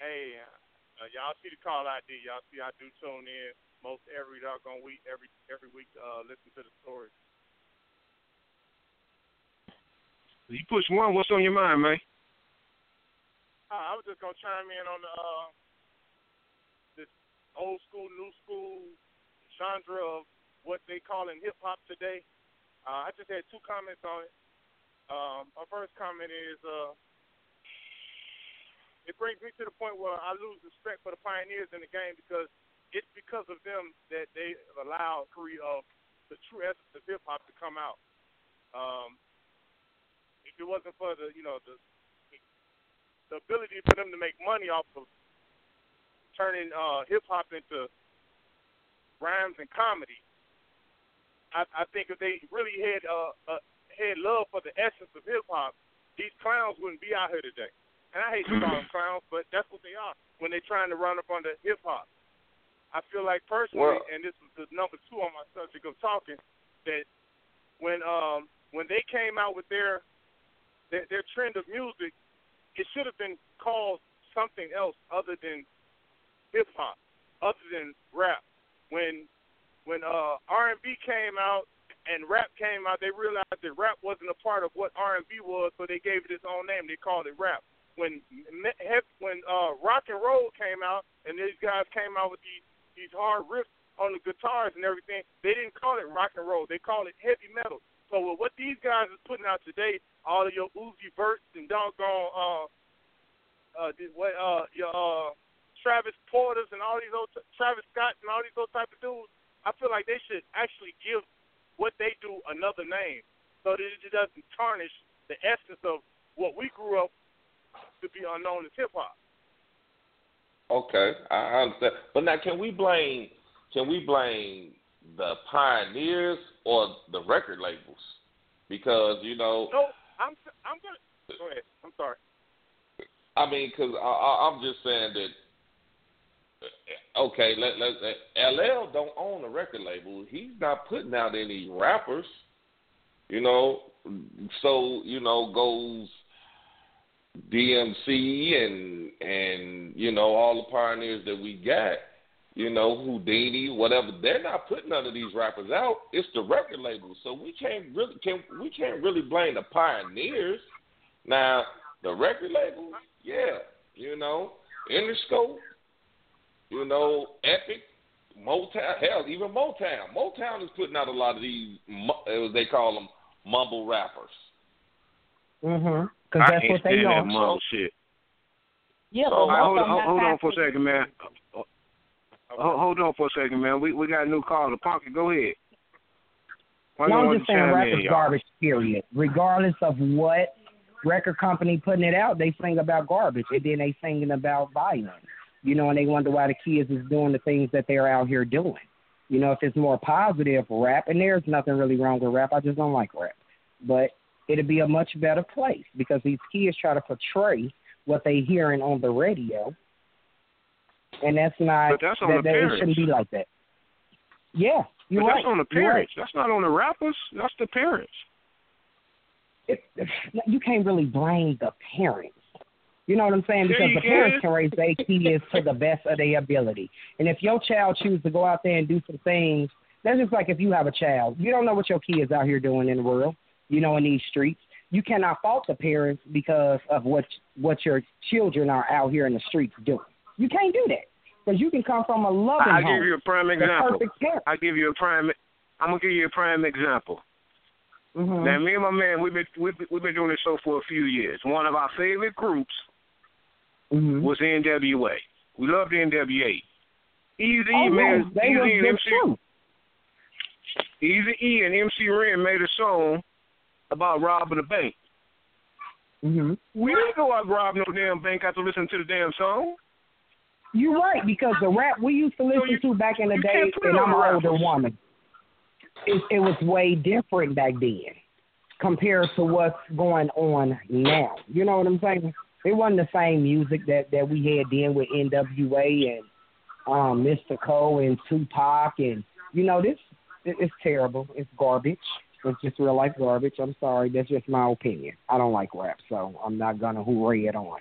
Hey, uh, y'all see the call ID? Y'all see I do tune in most every doggone week, every every week to uh, listen to the stories. You push one. What's on your mind, man? Uh, I was just gonna chime in on the uh, this old school, new school genre of what they call in hip hop today. Uh, I just had two comments on it. Um, my first comment is uh, it brings me to the point where I lose respect for the pioneers in the game because it's because of them that they allow Korea of the true essence of hip hop to come out. Um, if it wasn't for the you know the the ability for them to make money off of turning uh, hip hop into rhymes and comedy, I, I think if they really had uh, uh, had love for the essence of hip hop, these clowns wouldn't be out here today. And I hate to call them clowns, but that's what they are when they're trying to run up under hip hop. I feel like personally, Well- and this is the number two on my subject of talking, that when um when they came out with their their, their trend of music, it should have been called something else other than hip hop, other than rap. When when uh R&B came out and rap came out, they realized that rap wasn't a part of what R&B was, so they gave it its own name. They called it rap. When when uh rock and roll came out and these guys came out with these these hard riffs on the guitars and everything, they didn't call it rock and roll. They called it heavy metal. So with what these guys are putting out today, all of your Uzi Verts and doggone uh uh the- what uh your uh Travis Porters and all these old Travis Scott and all these old type of dudes, I feel like they should actually give what they do another name so that it doesn't tarnish the essence of what we grew up to be unknown as hip hop. Okay, I understand. But now, can we blame can we blame the pioneers or the record labels? Because you know, No, I'm I'm gonna go ahead. I'm sorry. I mean, because I, I, I'm just saying that. Okay, let let LL don't own a record label. He's not putting out any rappers. You know, so you know goes DMC and and you know all the pioneers that we got. You know Houdini, whatever. They're not putting none of these rappers out. It's the record labels. So we can't really can we can't really blame the pioneers. Now the record labels, yeah, you know Interscope, you know Epic, Motown, hell even Motown. Motown is putting out a lot of these mu- as they call them mumble rappers. Mhm. Because I that's can't what they stand that mumble shit. Yeah, So, but All right, most hold on, hold, on for a second, man. Hold, hold on for a second, man. We we got a new caller. Pocket, go ahead. Why No, you I'm want just to saying chime rap is garbage, period. Regardless of what record company putting it out, they sing about garbage and then they singing about violence. You know, and they wonder why the kids is doing the things that they're out here doing. You know, if it's more positive rap, and there's nothing really wrong with rap, I just don't like rap. But it'd be a much better place because these kids try to portray what they hearing on the radio, and that's not But that's on that, the that it shouldn't be like that. Yeah, you're but right. that's on the You're right. parents. That's not on the rappers. That's the parents. it, you can't really blame the parents. You know what I'm saying? Because the parents can raise their kids to the best of their ability. And if your child chooses to go out there and do some things, that's just like if you have a child. You don't know what your kids out here doing in the world, you know, in these streets. You cannot fault the parents because of what what your children are out here in the streets doing. You can't do that. Because you can come from a loving I'll home. give you a prime example. I'll give you a prime. I'm gonna give you a prime example. Mhm. Now, me and my man, we've been we've, been- we've been doing this show for a few years. One of our favorite groups Mhm. was NWA. We loved NWA. Easy Oh, E made they Easy and the MC truth. Easy E and MC Ren made a song about robbing a bank. hmm We didn't go out and rob no damn bank after listening to the damn song. You're right because the rap we used to listen you- to back in the day, and I'm an older woman. It, it was way different back then compared to what's going on now. You know what I'm saying? It wasn't the same music that that we had then with NWA and um Mr. Cole and Tupac and you know this it, it's terrible. It's garbage. It's just real life garbage. I'm sorry, that's just my opinion. I don't like rap, so I'm not gonna hooray it on.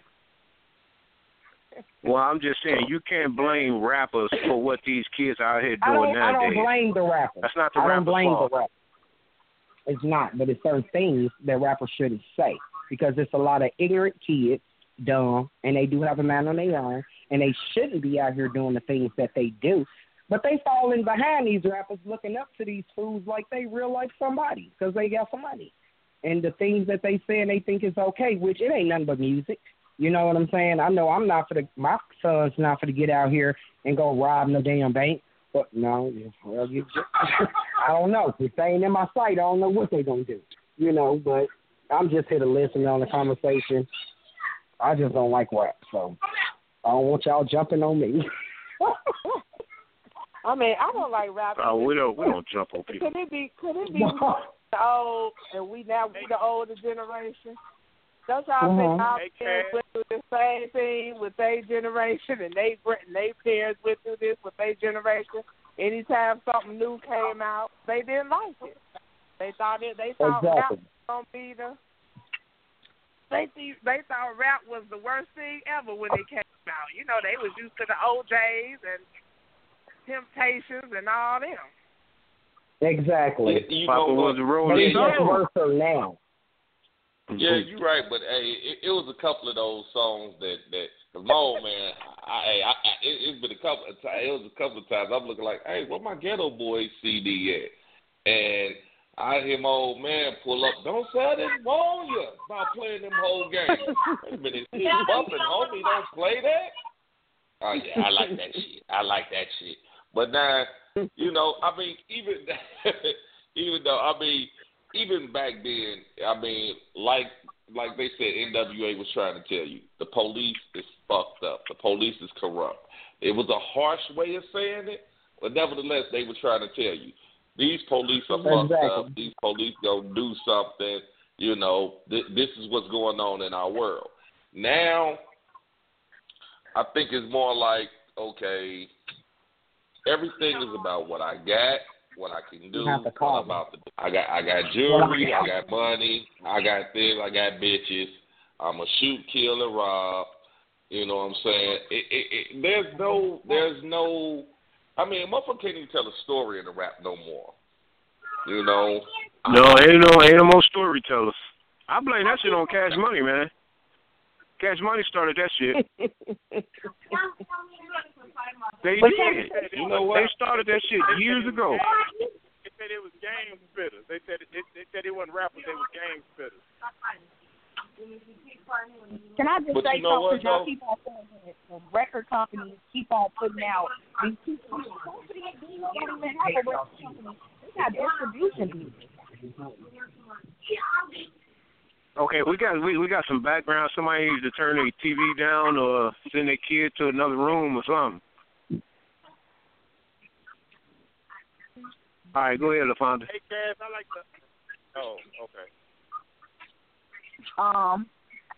Well, I'm just saying you can't blame rappers for what these kids out here I doing don't, I don't blame the rappers. That's not the I don't rapper's blame fault. the rappers. It's not, but it's certain things that rappers shouldn't say because it's a lot of ignorant kids, dumb, and they do have a man on their own, and they shouldn't be out here doing the things that they do. But they falling behind these rappers, looking up to these fools like they real life somebody because they got some money, and the things that they say and they think is okay, which it ain't nothing but music. You know what I'm saying? I know I'm not for the my son's not for to get out here and go rob no damn bank. But no, well, you I don't know. If they ain't in my sight, I don't know what they gonna do. You know, but I'm just here to listen on the conversation. I just don't like rap, so I don't want y'all jumping on me. I mean, I don't like rap. Oh, we don't we don't jump on people. Could it be? Could it be the old and we now we the older generation? Don't y'all Mhm. think our parents went through the same thing with their generation, and they and they parents went through this with their generation? Anytime something new came out, they didn't like it. They thought it. They thought Exactly. was gonna be the. They th- they thought rap was the worst thing ever when it came out. You know, they was used to the O'Jays and Temptations and all them. exactly. You Papa know what? was a But rolling it's just worse now. Yeah, you're right, but hey, it, it was a couple of those songs that that cause my old man, I, I, I it, it's been a couple of times. It was a couple of times. I'm looking like, hey, where my Geto Boys CD at? And I hear my old man pull up. Don't didn't warn you about playing them whole games. Wait a minute, he's bumping, homie. Don't play that. Oh yeah, I like that shit. I like that shit. But now, you know, I mean, even even though I mean, even back then, I mean, like like they said, NWA was trying to tell you, the police is fucked up. The police is corrupt. It was a harsh way of saying it, but nevertheless, they were trying to tell you, these police are fucked Exactly. up. These police gonna do something. You know, th- this is what's going on in our world. Now, I think it's more like, okay, everything is about what I got, what I can do, what about do. I got I got jewelry, I got money, I got this, I got bitches. I'm a shoot, kill, and rob. You know what I'm saying? It, it, it, there's no, there's no. I mean, motherfucker can't even tell a story in the rap no more. You know? No, ain't no ain't no more storytellers. I blame that shit on Cash Money, man. Cash Money started that shit. They did. You know what? They started that shit years ago. They said it was game spitters. They said it, they said it wasn't rappers. They was game spitters. Can I just But say you know something? what, Y'all keep on saying that the record companies keep on putting out these people. They don't even have a record company. They got distribution. Okay, we got we we got some background. Somebody needs to turn their TV down or send their kid to another room or something. All right, go ahead, LaFonda. Hey, Cass, I like the. Oh, okay. Um,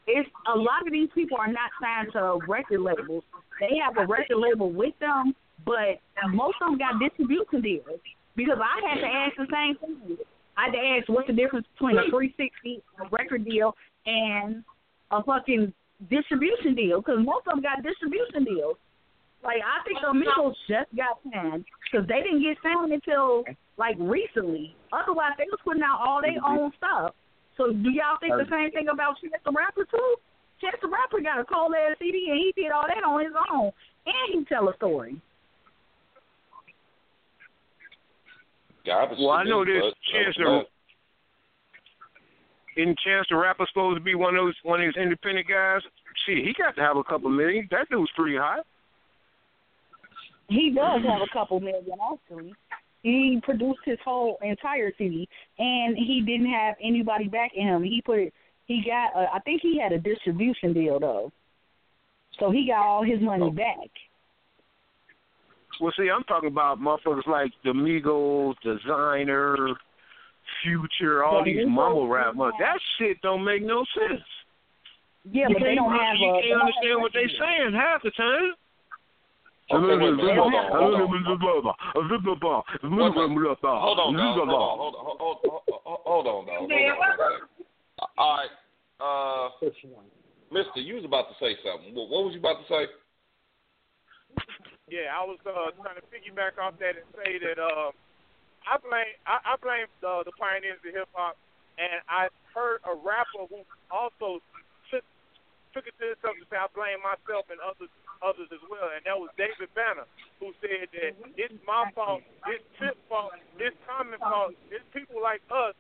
it's a lot of these people are not signed to record labels. They have a record label with them, but most of them got distribution deals. Because I had to ask the same thing. I had to ask what's the difference between a 360 record deal and a fucking distribution deal. Because most of them got distribution deals. Like I think the Migos just got signed because they didn't get signed until like recently. Otherwise, they was putting out all their own stuff. So do y'all think the same thing about Chance the Rapper too? Chance the Rapper got a cold ass CD and he did all that on his own, and he tell a story. Garbage Well, I know me, this Chance the Isn't Chance the Rapper supposed to be one of those one of these independent guys? See, he got to have a couple million. That dude's pretty hot. He does have a couple million actually. He produced his whole entire CD, and he didn't have anybody backing him. He put it. He got. A, I think he had a distribution deal though, so he got all his money oh. back. Well, see, I'm talking about motherfuckers like the Migos, Desiigner, Future, all Yeah, these mumble rap. don't Mother. That shit don't make no sense. Yeah, but they don't have you a- can't understand what they record saying half the time. Okay, wait a minute. Hold on, hold on. Hold Hold on, dog. Hold on, hold on, hold, hold, hold, hold on, dog. Hold on. All right, uh, Mister, you was about to say something. What, what was you about to say? Yeah, I was uh, trying to piggyback off that and say that uh, I blame I, I blame uh, the pioneers of hip hop, and I heard a rapper who also took it to himself to say I blame myself and others others as well, and that was David Banner who said that it's my fault, it's Tip fault, it's Common fault, it's people like us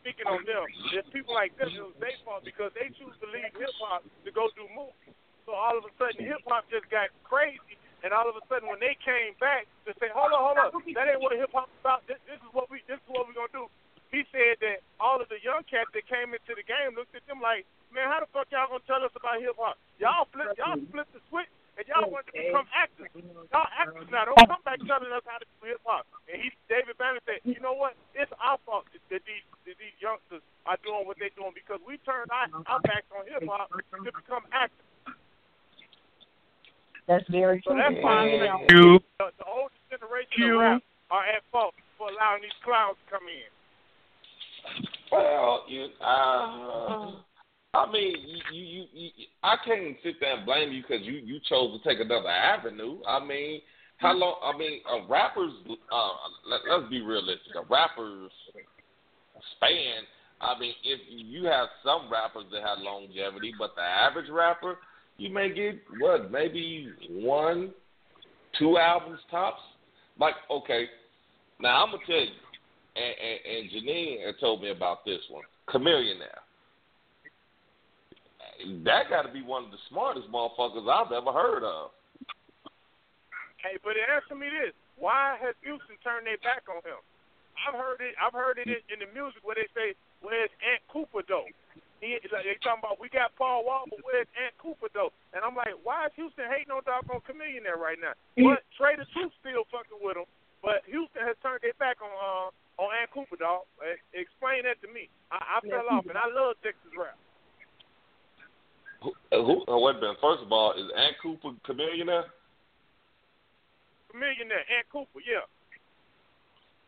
speaking on them. It's people like them, it was their fault because they choose to leave hip hop to go do movies. So all of a sudden hip hop just got crazy and all of a sudden when they came back to say, Hold on, hold on, that ain't what hip hop about. This, this is what we this is what we're gonna do. He said that all of the young cats that came into the game looked at them like, Man, how the fuck y'all gonna tell us about hip hop? Y'all flip y'all flip the switch and y'all want to become actors. Y'all actors now, don't come back telling us how to do hip hop. And he David Banner said, You know what? It's our fault that these that these youngsters are doing what they're doing because we turned our, our backs on hip hop to become actors. That's very So true. that's why You. the, the oldest generation You. of rap are at fault for allowing these clowns to come in. Well, you, uh, I mean, you, you, you, I can't sit there and blame you because you, you chose to take another avenue. I mean, how long? I mean, a rapper's. Uh, let, let's be realistic. A rapper's span. I mean, if you have some rappers that have longevity, but the average rapper, you may get what, maybe one, two albums tops. Like, okay, now I'm gonna tell you, and, and, and Janine told me about this one, Chamillionaire. That got to be one of the smartest motherfuckers I've ever heard of. Hey, but answer me this: Why has Houston turned their back on him? I've heard it. I've heard it in, the music where they say, "Where's Aunt Cooper though?" He like they talking about we got Paul Wall, but where's Aunt Cooper though? And I'm like, why is Houston hating on doggone Chamillionaire right now? But Trae tha Truth still fucking with him. But Houston has turned their back on uh, on Aunt Cooper, dog. Explain that to me. I, I fell off, and I love Texas rap. Who, uh, who, oh, wait a minute. First of all, is Aunt Cooper Chamillionaire? Chamillionaire, Aunt Cooper, yeah.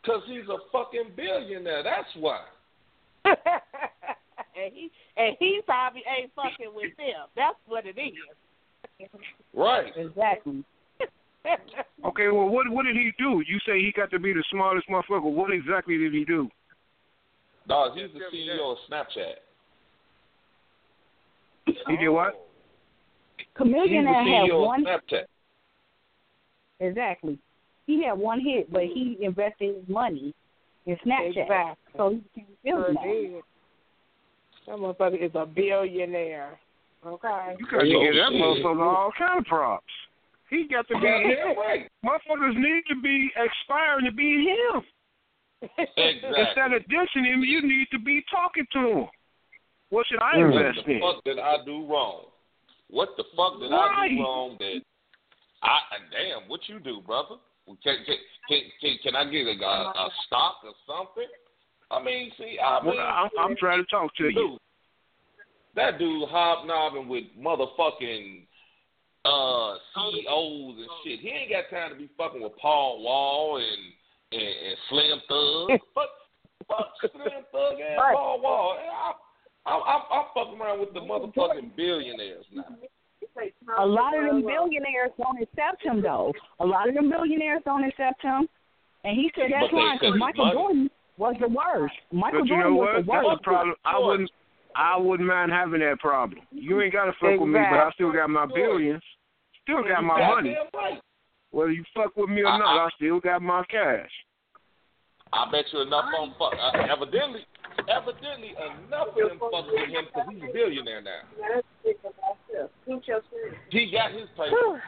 Because he's a fucking billionaire. That's why. and he and he probably ain't fucking with them. That's what it is. Right. Exactly. Okay, well, what what did he do? You say he got to be the smartest motherfucker. What exactly did he do? Dog, he's the CEO of Snapchat. He did what? He's Chameleon the had CEO one of Snapchat. exactly. He had one hit, but he invested his money in Snapchat, Exactly. so he became a Sure billionaire. did. That motherfucker is a billionaire. Okay. You got to give that motherfucker all kind of props. He got to be Goddamn right. Motherfuckers need to be aspiring to be him. Exactly. Instead of dissing him, you need to be talking to him. What should I invest in? What the fuck did I do wrong? What the fuck did I do wrong that I damn what you do, brother? Can can can, can, can I get a, a, a stock or something? I mean, see, I mean, Well, I'm, I'm trying to talk to you. that dude hobnobbing with motherfucking uh CEOs and shit. He ain't got time to be fucking with Paul Wall and and, and Slim Thug. fuck, fuck Slim Thug and Right. Paul Wall. I, I, I'm, I'm I'm fucking around with the motherfucking billionaires now. A lot of them billionaires don't accept him, though. A lot of them billionaires don't accept him, and he said that's But why. Because Michael money. Jordan was the worst. Michael But you Jordan know was the worst. That's worst. the problem. I wouldn't. I wouldn't mind having that problem. You ain't gotta fuck with me, but I still got my billions. Still got my money. Whether you fuck with me or not, I still got my cash. I bet you enough on fuck. Uh, evidently, evidently enough of them fuck with him because he's a billionaire now. He got his paper. All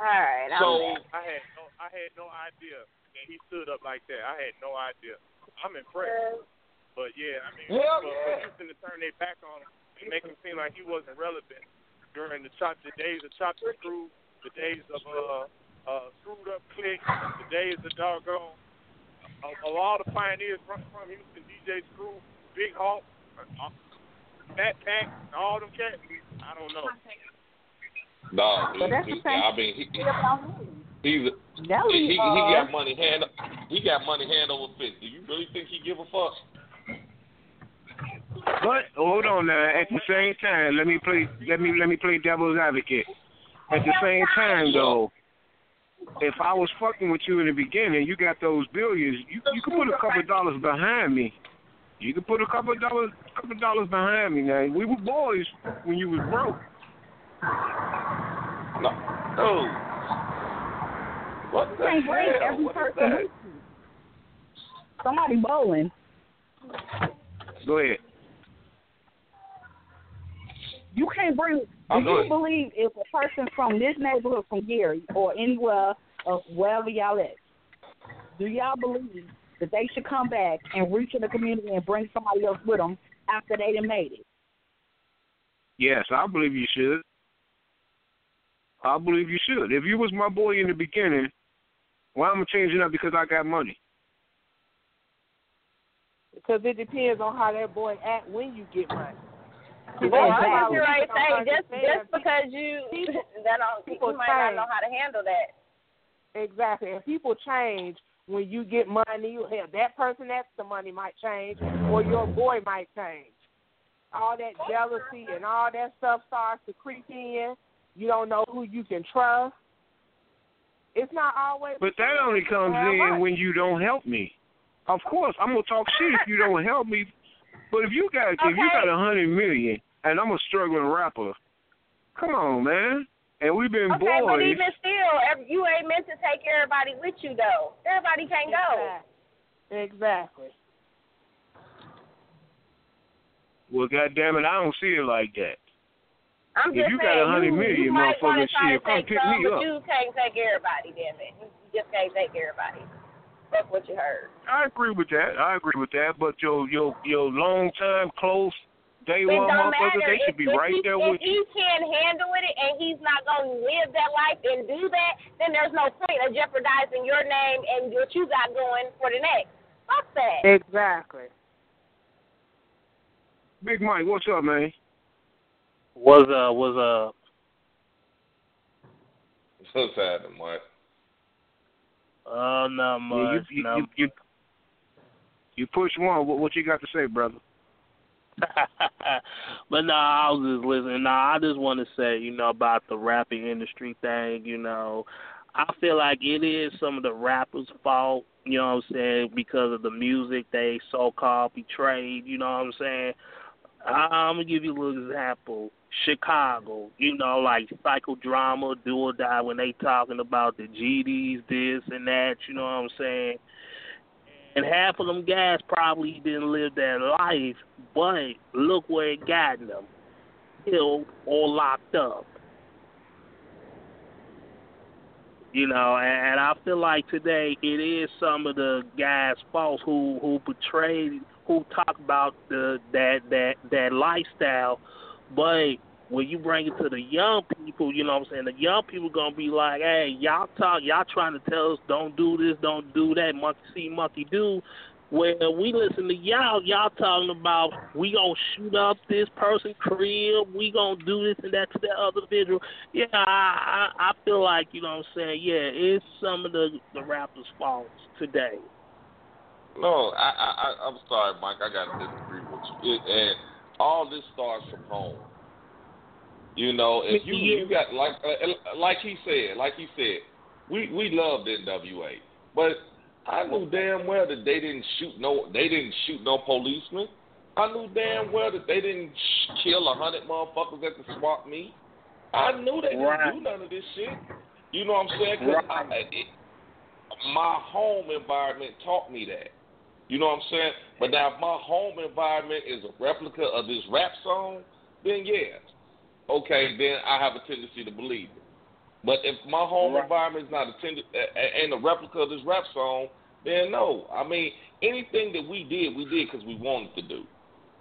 right. I'm So. I had no, I had no idea that he stood up like that. I had no idea. I'm impressed. But yeah, I mean, Hell for, for Houston to turn their back on him and make him seem like he wasn't relevant during the chop, the days of chop and screw, the days of uh, uh, screwed up click, the days of doggone, of, of all the pioneers from, from Houston, DJ Screw, Big Hawk, uh, Fat Pat, all them cats. I don't know. Dog, But that's he, the same I mean, he, thing about he's a, Nelly, he, he, he uh, got money hand he got money hand over fist. Do you really think he give a fuck? But hold on now. At the same time, let me play. Let me let me play devil's advocate. At the same time, though, if I was fucking with you in the beginning, you got those billions. You you could put a couple of dollars behind me. You can put a couple of dollars couple of dollars behind me. Now we were boys when you was broke. No. Oh. What the hell? every What is person that? Somebody bowling. Go ahead. You can't bring. I'm oh, Do you believe if a person from this neighborhood, from Gary or anywhere of wherever y'all at, do y'all believe that they should come back and reach in the community and bring somebody else with them after they done made it? Yes, I believe you should. I believe you should. If you was my boy in the beginning, why am I changing up because I got money? Because it depends on how that boy act when you get money. See, Well, that's I how you're right people just just because you that don't people you might not know how to handle that. Exactly. And people change when you get money. You hell, that person that's the money might change, or your boy might change. All that jealousy and all that stuff starts to creep in. You don't know who you can trust. It's not always. But that only comes in right. when you don't help me. Of course, I'm gonna talk shit if you don't help me. But if you got if you got a hundred million and I'm a struggling rapper, come on, man. And we've been Okay, but even still, you ain't meant to take everybody with you though. Everybody can't go. Exactly. Well, goddamn it, I don't see it like that. I'm If just you got saying, a hundred you, million, you might want to motherfucker, try shit, to come take pick some, me but up. you can't take everybody. Damn it, you just can't take everybody. That's what you heard. I agree with that. I agree with that. But your your your long time close day It one don't matter they should if, be if right he, there if with you. he can't handle it and he's not going to live that life and do that, then there's no point of jeopardizing your name and what you got going for the next. Fuck that. Exactly. Big Mike, what's up, man? Was uh was uh What's happening, Mike? uh not Yeah, you, you, no. you, you, you push one. What, what you got to say, brother? but no, I was just listening. No, I just want to say, you know, about the rapping industry thing. You know, I feel like it is some of the rappers' fault. You know what I'm saying? Because of the music they so-called betrayed. You know what I'm saying? I'm gonna give you a little example. Chicago, you know, like psychodrama, do or die when they talking about the GDs, this and that. You know what I'm saying? And half of them guys probably didn't live that life, but look where it got them. Killed or locked up. You know, and, and I feel like today it is some of the guys' faults who who betrayed, who talk about the that that that lifestyle, but when you bring it to the young people, you know what I'm saying, the young people gonna be like, Hey, y'all talk y'all trying to tell us don't do this, don't do that, monkey see, monkey do where we listen to y'all, y'all talking about we gonna shoot up this person crib, we gonna do this and that to that other individual. Yeah, I I, I feel like, you know what I'm saying, yeah, it's some of the the rappers' faults today. No, I, I, I I'm sorry, Mike. I gotta disagree with you. It, and all this starts from home. You know, if you you got like uh, like he said, like he said, we we loved NWA, but I knew damn well that they didn't shoot no they didn't shoot no policemen. I knew damn well that they didn't sh- kill a hundred motherfuckers at the swap meet. I knew they didn't Right. do none of this shit. You know what I'm saying? 'Cause I, it, my home environment taught me that. You know what I'm saying? But now, if my home environment is a replica of this rap song, then yeah, okay, then I have a tendency to believe it. But if my home Right. environment is not a tend- a- a- ain't a replica of this rap song, then no. I mean, anything that we did, we did because we wanted to do.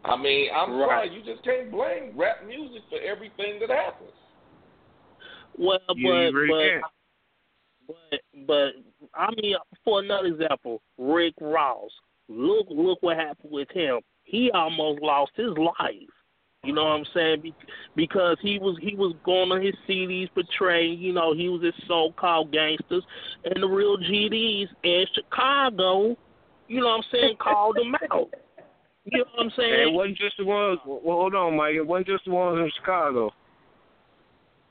I mean, I'm Right. sorry, you just can't blame rap music for everything that happens. Well, You but really but, but but I mean, for another example, Rick Ross. Look, look what happened with him. He almost lost his life. You know what I'm saying? Be- because he was he was going on his CDs portraying, you know, he was this so-called gangsters, and the real GDs in Chicago, you know what I'm saying, called him out. You know what I'm saying? And it wasn't just the ones. Well, hold on, Mike. It wasn't just the ones in Chicago.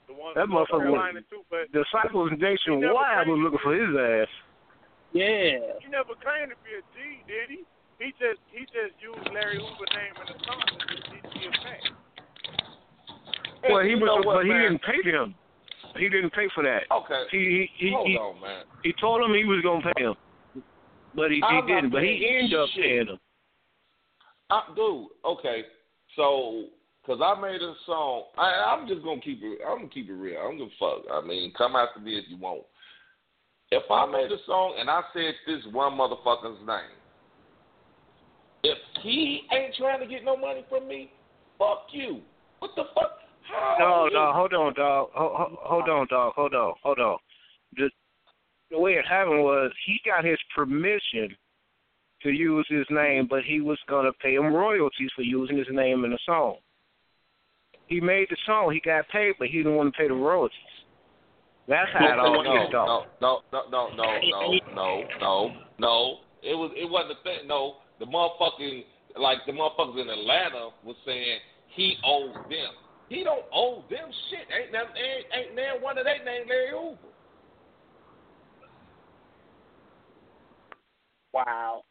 The one That motherfucker was. too, but Disciples He Nation never Wild was looking for his ass. Yeah. he never claimed to be a G, did he? He just he just used Larry Hoover's name in the song to just be a fan. Well, he you was, know what, but he didn't pay him. He didn't pay for that. Okay. He he he, Hold he, on, man. he told him he was gonna pay him, but he, he I'm not didn't. But he paying ended up shit. paying him. I, dude, okay, so because I made a song, I, I'm just gonna keep it. I'm gonna keep it real. I'm gonna fuck. I mean, come after me if you want. If I made a song and I said this one motherfucker's name, if he ain't trying to get no money from me, fuck you. What the fuck? How No, no, hold on, dog. Hold, hold, hold on, dog. Hold on, hold on. The the way it happened was he got his permission to use his name, but he was gonna pay him royalties for using his name in the song. He made the song, he got paid, but he didn't want to pay the royalties. That's how it no, all no, kicked off. no, no, no, no, no, no, no, no. It was it wasn't a thing. No, the motherfucking like the motherfuckers in Atlanta was saying he owes them. He don't owe them shit. Ain't them, ain't, ain't there one of they named Larry Hoover. Wow.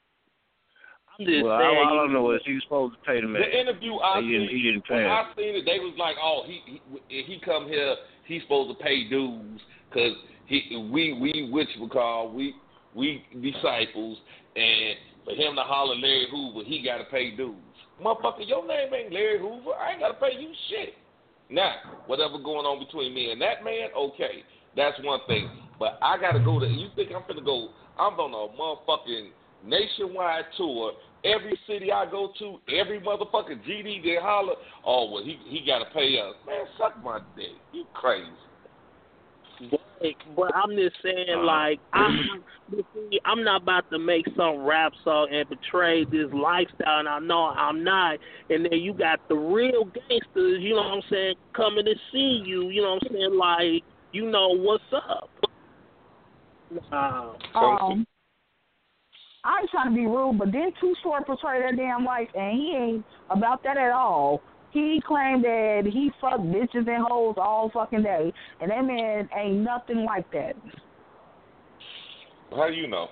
I'm just Well, saying. all, all I know is he was supposed to pay the man. The interview I he didn't, seen, he didn't pay when him. I seen it, they was like, "Oh, he he, he come here, he's supposed to pay dues because he we we which we call we we disciples, and for him to holler Larry Hoover, he got to pay dues. Motherfucker, your name ain't Larry Hoover. I ain't got to pay you shit. Now, whatever going on between me and that man, okay, that's one thing. But I got to go to. You think I'm gonna go? I'm on a motherfucking nationwide tour. Every city I go to, every motherfucking GD they holler, oh well, he he got to pay us. Man, suck my dick. You crazy? But, but I'm just saying, like, I'm, see, I'm not about to make some rap song and portray this lifestyle, and I know I'm not. And then you got the real gangsters, you know what I'm saying, coming to see you, you know what I'm saying, like, you know what's up. Nah. Um, I ain't trying to be rude, but didn't Too Short portray that damn life, and he ain't about that at all. He claimed that he fucked bitches and hoes all fucking day, and that man ain't nothing like that. How do you know?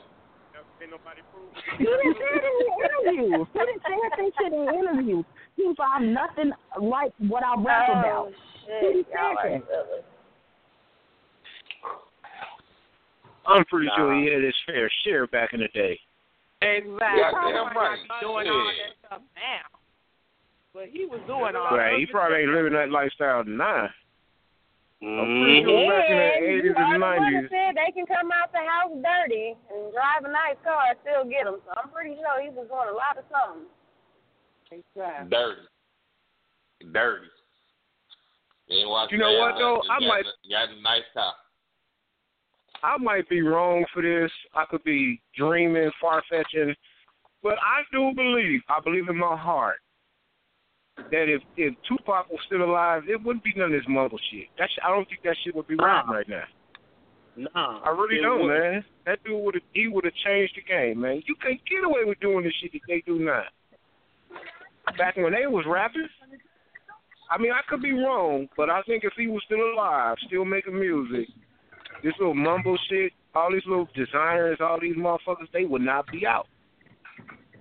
Ain't nobody prove He didn't say it in the interviews. He didn't say that shit in the interviews. He was like, I'm nothing like what I rap Oh, about. shit. He didn't Y'all say are that. I'm pretty sure he had his fair share back in the day. Exactly. Yeah, Probably damn right. Doing all Shit. that stuff now. But he was doing all Right, that. he probably ain't living that lifestyle now. I'm Mm-hmm. pretty sure back in the you 80s and the 90s. said they can come out the house dirty and drive a nice car and still get them. So I'm pretty sure he was doing a lot of something. Exactly. Dirty, dirty. You ain't watch You know what, though? I got might- a- You got a nice car. I might be wrong for this. I could be dreaming, far fetching, but I do believe, I believe in my heart, that if if Tupac was still alive, it wouldn't be none of this mumble shit. That sh- I don't think that shit would be Nah. right now. Nah. I really don't, wouldn't. man. That dude would have he would have changed the game, man. You can't get away with doing the shit that they do now. Back when they was rapping, I mean, I could be wrong, but I think if he was still alive, still making music, this little mumble shit, all these little designers, all these motherfuckers, they would not be out.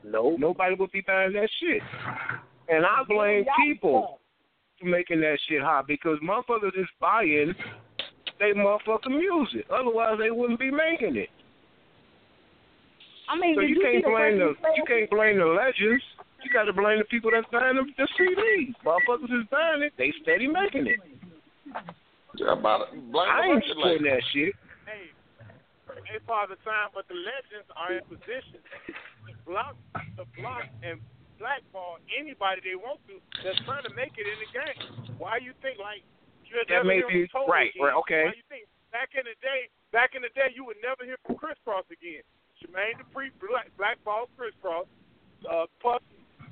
No, nobody would be buying that shit. And I blame people for making that shit hot because motherfuckers is buying they motherfucking music. Otherwise, they wouldn't be making it. I mean, so you, you can't see the blame the Britney you can't blame the legends. You got to blame the people that's buying the, the CDs. Motherfuckers is buying it. They steady making it. Yeah, about it. Blame I the ain't record supporting that shit. Hey, they father time, but the legends are in position to block, to block and blackball anybody they want to that's trying to make it in the game. Why you think like you had That never may be- right, again? right, okay. Why you think back in the day, back in the day, you would never hear from Kris Kross again. Jermaine Dupri black blackball Kris Kross, uh, Puff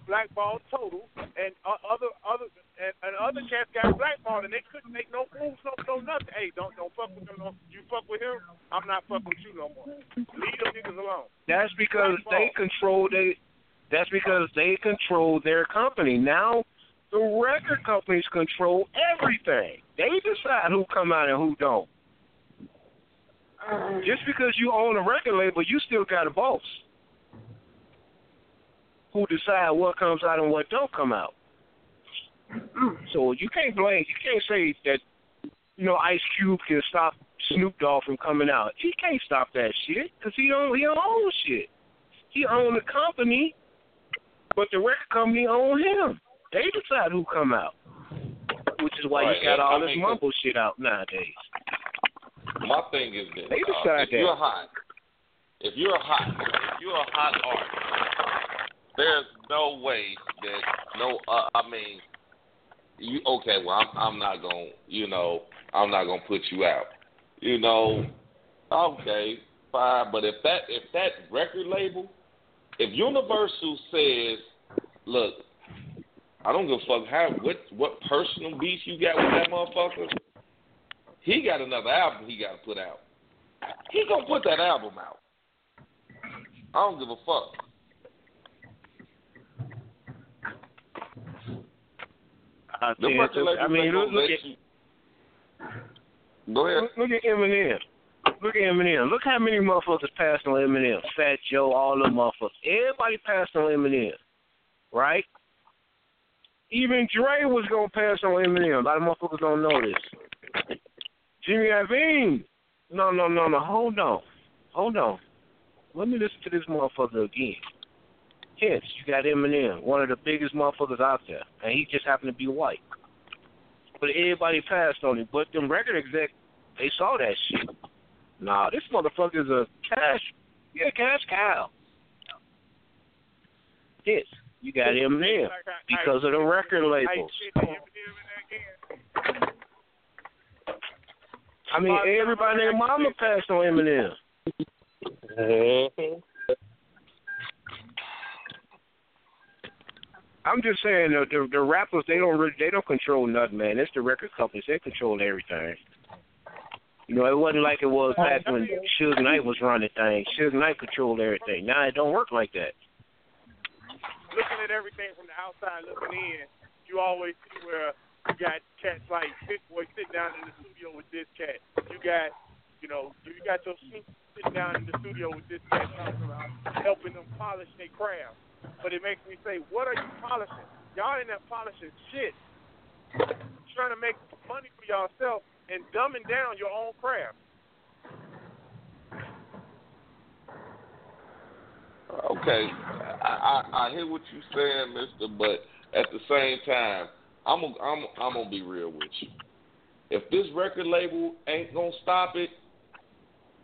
blackball Total, and uh, other other and, and other cats got blackballed and they couldn't make no moves, no no nothing. Hey, don't don't fuck with them. No, you fuck with him, I'm not fucking with you no more. Leave them niggas alone. That's because they control they. That's because they control their company. Now, the record companies control everything. They decide who come out and who don't. Uh-huh. Just because you own a record label, you still got a boss who decide what comes out and what don't come out. Mm-hmm. So you can't blame. You can't say that you know Ice Cube can stop Snoop Dogg from coming out. He can't stop that shit because he don't he don't own shit. He own the company, but the record company own him. They decide who come out, which is why Right, you got all this mumble shit out nowadays. My thing is this: They uh, decide if you're hot, if you're hot, if you're a hot artist, there's no way that no. Uh, I mean, you okay? Well, I'm I'm not gonna, you know, I'm not gonna put you out. You know, okay, fine. But if that if that record label, if Universal says, look, I don't give a fuck how what what personal beef you got with that motherfucker. He got another album he got to put out. He gonna put that album out. I don't give a fuck. I, The tell record you, labels I mean, look, look at you. Go ahead. Look at Eminem. Look at Eminem. Look how many motherfuckers passed on Eminem. Fat Joe, all them motherfuckers. Everybody passed on Eminem, right? Even Dre was gonna pass on Eminem. A lot of motherfuckers don't know this. Jimmy Iovine. No, no, no, no. Hold on, hold on. Let me listen to this motherfucker again. Yes, you got Eminem, one of the biggest motherfuckers out there, and he just happened to be white. But everybody passed on him. But them record exec, they saw that shit. Nah, this motherfucker is a cash, yeah, cash cow. Yes, you got Eminem because of the record labels. I mean, everybody their mama passed on Eminem. Mm-hmm. I'm just saying the, the the rappers they don't really, they don't control nothing, man. It's the record companies they control everything. You know, it wasn't like it was back when Suge Knight was running things. Suge Knight controlled everything. Now it don't work like that. looking at everything from the outside looking in, you always see where you got cats like Big Boy sitting down in the studio with this cat. You got, you know, you got your Snoop sitting down in the studio with this cat talking about helping them polish their craft. But it makes me say, what are you polishing? Y'all ain't that polishing shit. Trying to make money for yourself and dumbing down your own craft. Okay, I, I I hear what you're saying, Mister, but at the same time, I'm I'm I'm gonna be real with you. If this record label ain't gonna stop it,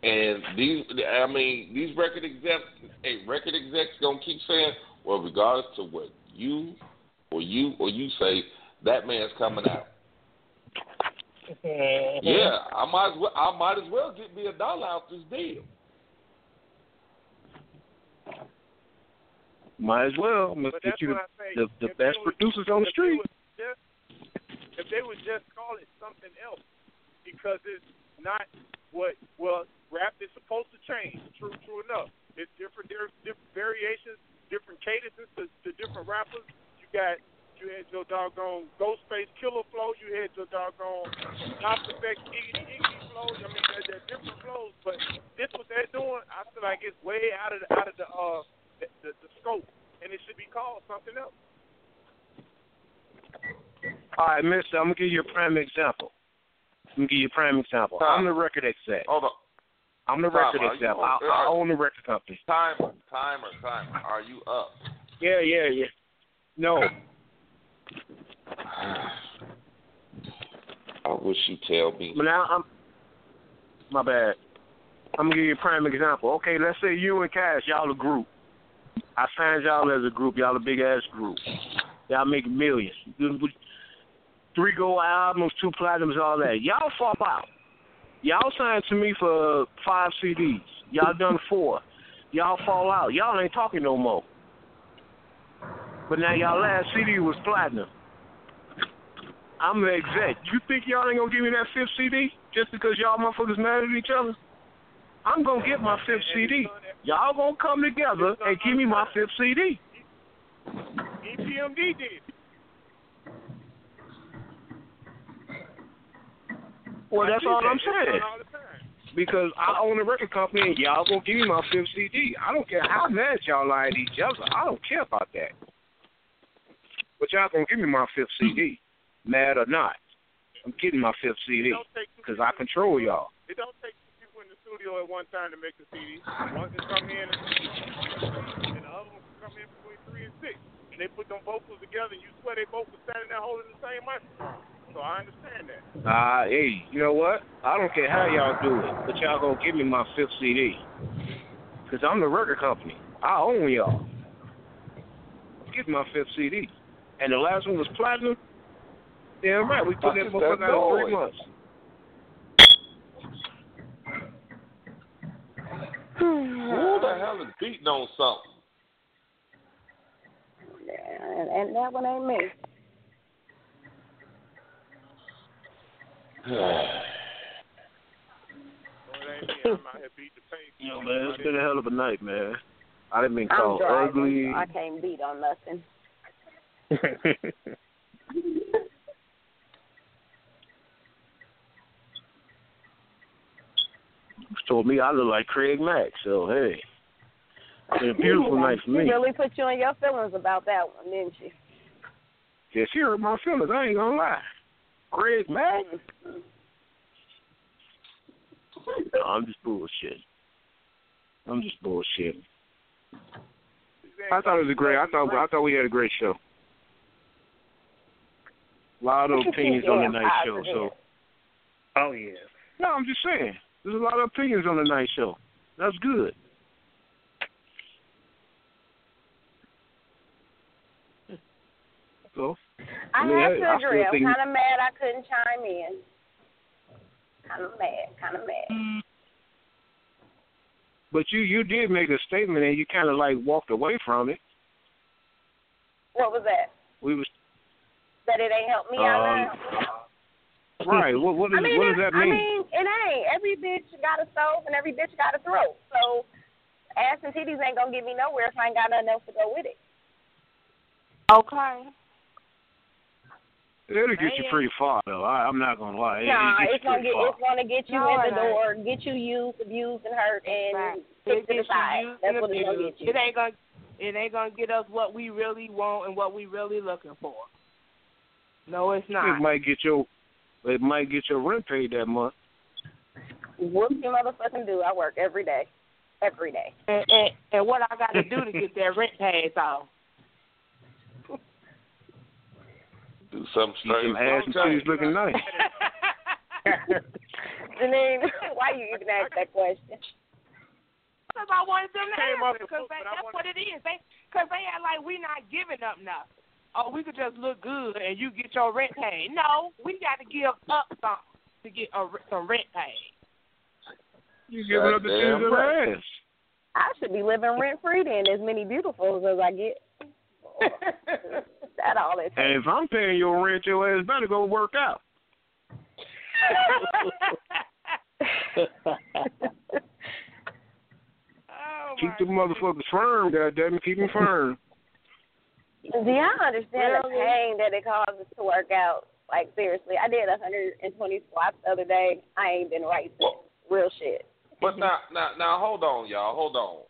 and these I mean these record execs, a record execs gonna keep saying, well, regardless to what you or you or you say, that man's coming out. Yeah, I might as well I might as well get me a dollar out this deal. Might as well. Let's But get that's you what the, I say. the, the If best would- producers on the street. just- if they would just call it something else, because it's not what well rap is supposed to change. True, true enough. It's different. There's different variations, different cadences to, to different rappers. You got you had your doggone Ghostface Killah flow. You had your doggone Nas Effect Iggy Iggy flows. I mean, they're, they're different flows, but this what they're doing. I feel like it's way out of the, out of the uh the, the, the scope and it should be called something else. All right, Mister, I'm gonna give you a prime example. I'm gonna give you a prime example. I'm the record exec. Hold on. I'm the Time, record are you exec. I, on- I own the record company. Timer, timer, timer. Are you up? Yeah, yeah, yeah. No. I wish you tell me. But now I'm my bad. I'm gonna give you a prime example. Okay, let's say you and Cash, y'all a group. I signed y'all as a group. Y'all a big ass group. Y'all make millions. Three gold albums, two platinums, all that. Y'all fall out. Y'all signed to me for five CDs. Y'all done four. Y'all fall out. Y'all ain't talking no more. But now y'all last CD was platinum. I'm the exec. You think y'all ain't gonna give me that fifth CD just because y'all motherfuckers mad at each other? I'm gonna get my fifth CD. Y'all gonna come together and give me my fifth CD. EPMD did. Well, that's all. I'm saying. Because I own a record company and y'all gonna give me my fifth CD. I don't care how mad y'all are at each other. I don't care about that. But y'all gonna give me my fifth CD, mad or not. I'm getting my fifth CD because I control y'all. It don't take two people in the studio at one time to make a CD. One can come in and, the other one can come in between three and six. And they put them vocals together and you swear they both were standing there holding the same microphone. So I understand that. Ah, hey, you know what? I don't care how y'all do it, but y'all gonna give me my fifth CD. Cause I'm the record company. I own y'all. Get my fifth CD. And the last one was platinum. Damn right, we put that That's motherfucker that out in three noise. months. Who the hell is beating on something? And, and that one ain't me. I'm out here beating the paint. You know, man, it's been a hell of a night, man. I didn't been I'm called ugly. I can't beat on nothing. told me I look like Craig Mack, so hey. It's been a beautiful night for me. She really put you in your feelings about that one, didn't she? Yeah, she hurt my feelings, I ain't gonna lie. Craig Mack? No, I'm just bullshitting. I'm just bullshitting. I thought it was a great. I thought I thought we had a great show. A lot of opinions on the night show. So, oh yeah. no, I'm just saying. There's a lot of opinions on the night show. That's good. So, I, I mean, have to agree. I'm kind of mad I couldn't chime in. Kind of mad. Kind of mad. but you you did make a statement and you kind of like walked away from it. What was that? We was That it ain't helped me out Um, now? Right. What what, is, I mean, what does that mean? I mean, it ain't. Every bitch got a stove and every bitch got a throat. So ass and titties ain't gonna get me nowhere if I ain't got nothing else to go with it. Okay. It'll get you pretty far though. I, I'm not gonna lie. It, nah, it gets it's gonna get far. it's gonna get you No, in the door, get you used, abused, and hurt, and It kicked to the side. That's what it's gonna get you. It ain't gonna it ain't gonna get us what we really want and what we really looking for. No, it's not. It might get your it might get your rent paid that month. Whoop you motherfucking do. I work every day, every day. And, and, and what I got to do to get that rent paid off. Do something Keep them ass and titties looking nice. Janine, why you even ask that question? Because I wanted them to Came answer. Because book, but I that's wanted- what it is. They because they act like we not giving up nothing. Oh, we could just look good and you get your rent paid. No, we got to give up something to get a, some rent paid. You giving up the Goddamn of right. ass. I should be living rent free then, as many beautifuls as I get. that all it And if I'm paying your rent, your ass better go work out. Oh, Keep the oh, motherfuckers firm, goddamn it, keep them firm. Do y'all understand the pain that it causes to work out? Like seriously, I did 120 squats the other day. I ain't been right since. Real shit. But now, now, now, hold on, y'all. Hold on.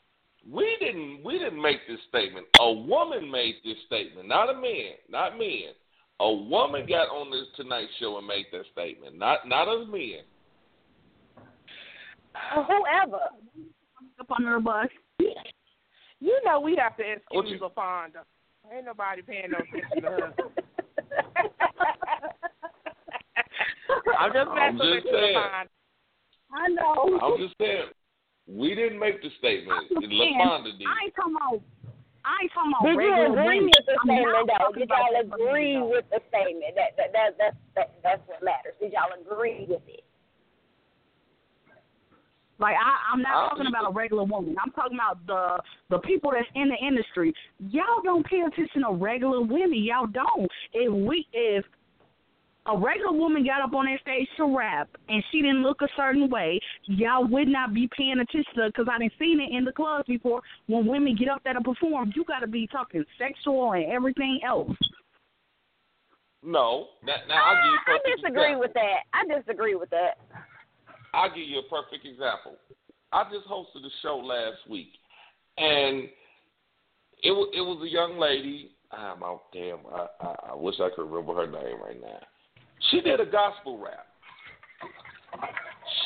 we didn't we didn't make this statement. A woman made this statement, not a man, not men. A woman got on this Tonight Show and made that statement, not not us men. Whoever. Up under the bus. You know we have to What excuse you- LaFonda. Ain't nobody paying no attention to her. I'm just I'm messing with saying. I know. I'm just saying, we didn't make the statement. I'm just saying, LaFonda did. I ain't talking about. I ain't talking about Did you regular agree with the I mean, statement I'm though? Did y'all agree with the statement? That that that that's that, that's what matters. Did y'all agree with it? Like I, I'm not oh. talking about a regular woman. I'm talking about the the people that's in the industry. Y'all don't pay attention to regular women. Y'all don't. If we if a regular woman got up on that stage to rap and she didn't look a certain way, y'all would not be paying attention to because I didn't seen it in the clubs before. When women get up there to perform, you got to be talking sexual and everything else. No, that, now I'll give you a I perfect disagree example. with that. I disagree with that. I'll give you a perfect example. I just hosted a show last week, and it was it was a young lady. Ah, I'm out damn. I, I I wish I could remember her name right now. She did a gospel rap.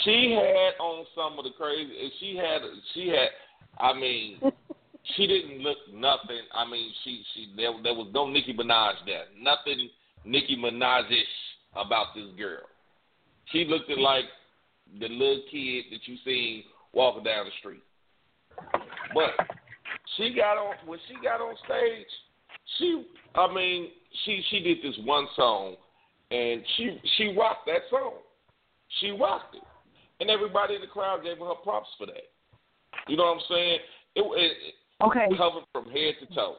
She had on some of the crazy. She had she had. I mean, she didn't look nothing. I mean, she she there there was no Nicki Minaj there. Nothing Nicki Minaj-ish about this girl. She looked at like the little kid that you seen walking down the street. But she got on when she got on stage. She, I mean, she she did this one song, and she she rocked that song. She rocked it, and everybody in the crowd gave her props for that. You know what I'm saying? It, it, it Okay. covered from head to toe.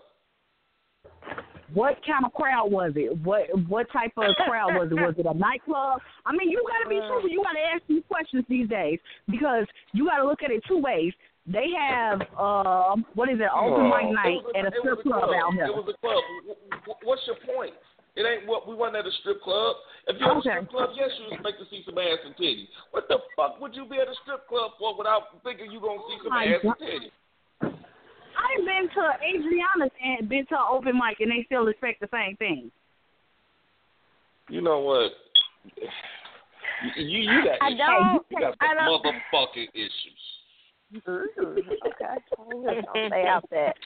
What kind of crowd was it? What what type of crowd was it? Was it a nightclub? I mean, you got to be truthful. You got to ask these questions these days because you got to look at it two ways. They have um, what is it? Open mic night a- at a strip club out here. It was a club. Wh- wh- What's your point? It ain't what we wasn't at a strip club. If you're at a strip club, yes, you expect to see some ass and titties. What the fuck would you be at a strip club for without thinking you gonna see some my ass and God. titties? I've been to Adriana's and been to an open mic, and they still expect the same thing. You know what? You you, you got I issues. don't- You got I don't- motherfucking issues. Ooh, okay. I'm just gonna stay out that.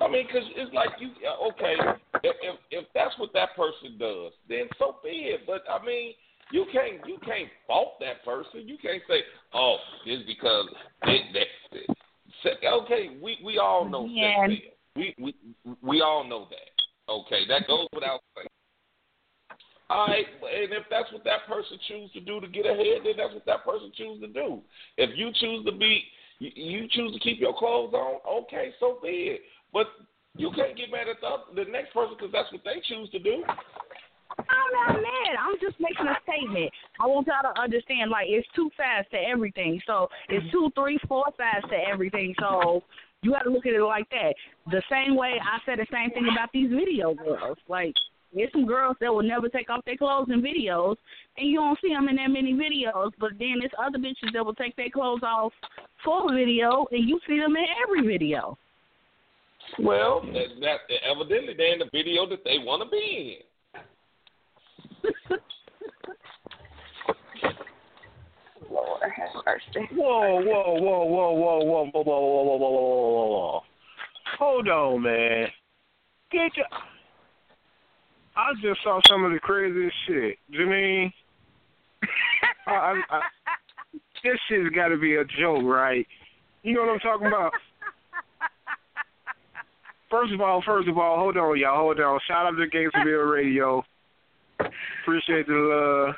I mean, 'cause it's like you okay. If, if if that's what that person does, then so be it. But I mean, you can't you can't fault that person. You can't say, oh, it's because they, they. Okay, we we all know Yeah. We we we all know that. Okay, that goes without saying. All right, and if that's what that person chooses to do to get ahead, then that's what that person chooses to do. If you choose to be, you, you choose to keep your clothes on, okay, so be it. But you can't get mad at the, the next person because that's what they choose to do. Oh, I'm not mad. I'm just making a statement. I want y'all to understand, like, it's two sides to everything. So it's mm-hmm. two, three, four sides to everything. So you got to look at it like that. The same way I said the same thing about these video girls. Like, there's some girls that will never take off their clothes in videos, and you don't see them in that many videos. But then there's other bitches that will take their clothes off for a video, and you see them in every video. Well, that, that evidently they're in the video that they want to be in. Whoa, whoa, whoa, whoa, whoa, whoa, whoa, whoa, whoa, whoa, whoa, whoa, whoa. Hold on, man. Get your. I just saw some of the craziest shit. Janine, I, this shit's got to be a joke, right? You know what I'm talking about? First of all, first of all, hold on, y'all, hold on. Shout out to Gangsterville Radio. Appreciate the uh, love.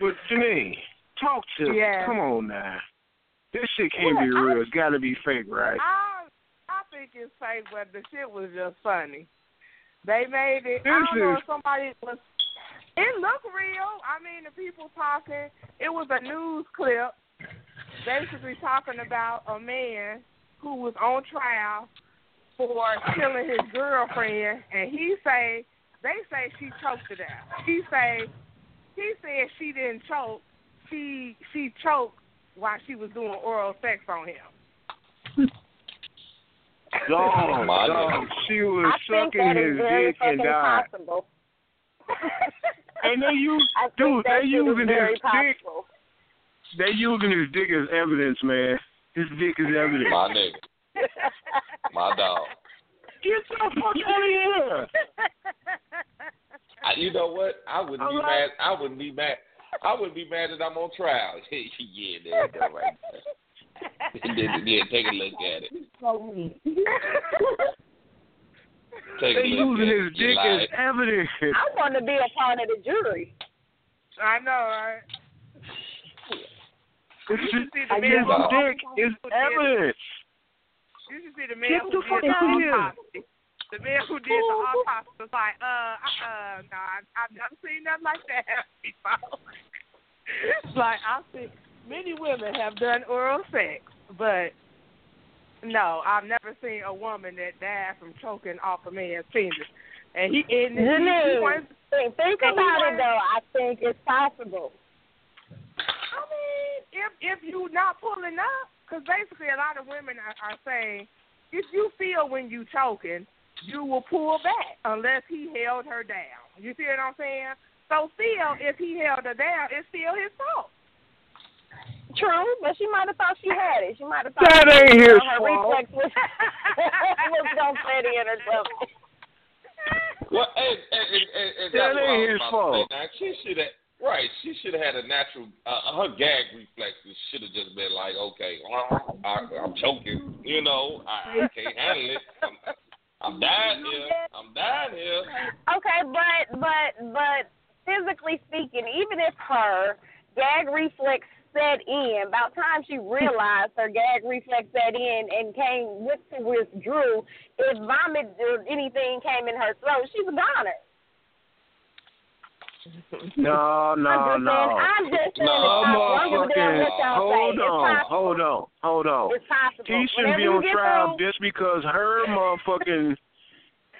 But Janine, talk to me. Yeah. Come on now. This shit can't be Well, I- real. It's got to be fake, right? I I think it's fake, but the shit was just funny. They made it. I don't know if somebody was. It looked real. I mean, the people talking. It was a news clip, basically talking about a man who was on trial for killing his girlfriend, and he say they say she choked to death. He say he said she didn't choke. She she choked while she was doing oral sex on him. Dog, My dog, she was I think sucking that is his very dick and fucking died. possible. And they use, dude, they using very his dick. They using his dick as evidence, man. His dick is evidence. My nigga. My dog. Get the fuck out of here. I, you know what? I wouldn't be All mad. I wouldn't be mad. I wouldn't be mad that I'm on trial. yeah, there you go, right there. yeah, yeah, take a look at it. Take a They look using at his it. Dick as lied. evidence. I want to be a part of the jury. I know, right? It's You should see the his dick is evidence. You should see the man Get who did the out of here. autopsy. The man who did the autopsy was like, uh, uh, no, I, I've never seen nothing like that before. it's like I've seen many women have done oral sex, but no, I've never seen a woman that died from choking off a man's penis. And he and he, he wants, think, about it though. I think it's possible. I mean, if if you not pulling up, because basically a lot of women are, are saying, if you feel when you choking, you will pull back unless he held her down. You see what I'm saying? So still, if he held her down, it's still his fault. True, but she might have thought she had it. She might have thought That ain't his her fault. reflex was, was gonna steady in or something. Well, and, and, and, and, and That that's what I ain't was his about fault. To say. Now, she should have, right? She should have had a natural. Uh, her gag reflexes should have just been like, okay, I, I'm choking. You know, I, I can't handle it. I'm, I'm dying here. I'm dying here. Okay, but but but physically speaking, even if her gag reflex set in, about time she realized her gag reflex set in and came with to withdrew, if vomit or anything came in her throat, she's a goner. No, no, I'm no. saying, I'm just saying No, it's possible. I'm just doing motherfucking. what y'all Hold say. On, possible. hold on, hold on. It's possible. He shouldn't Whenever be on trial through- just because her motherfucking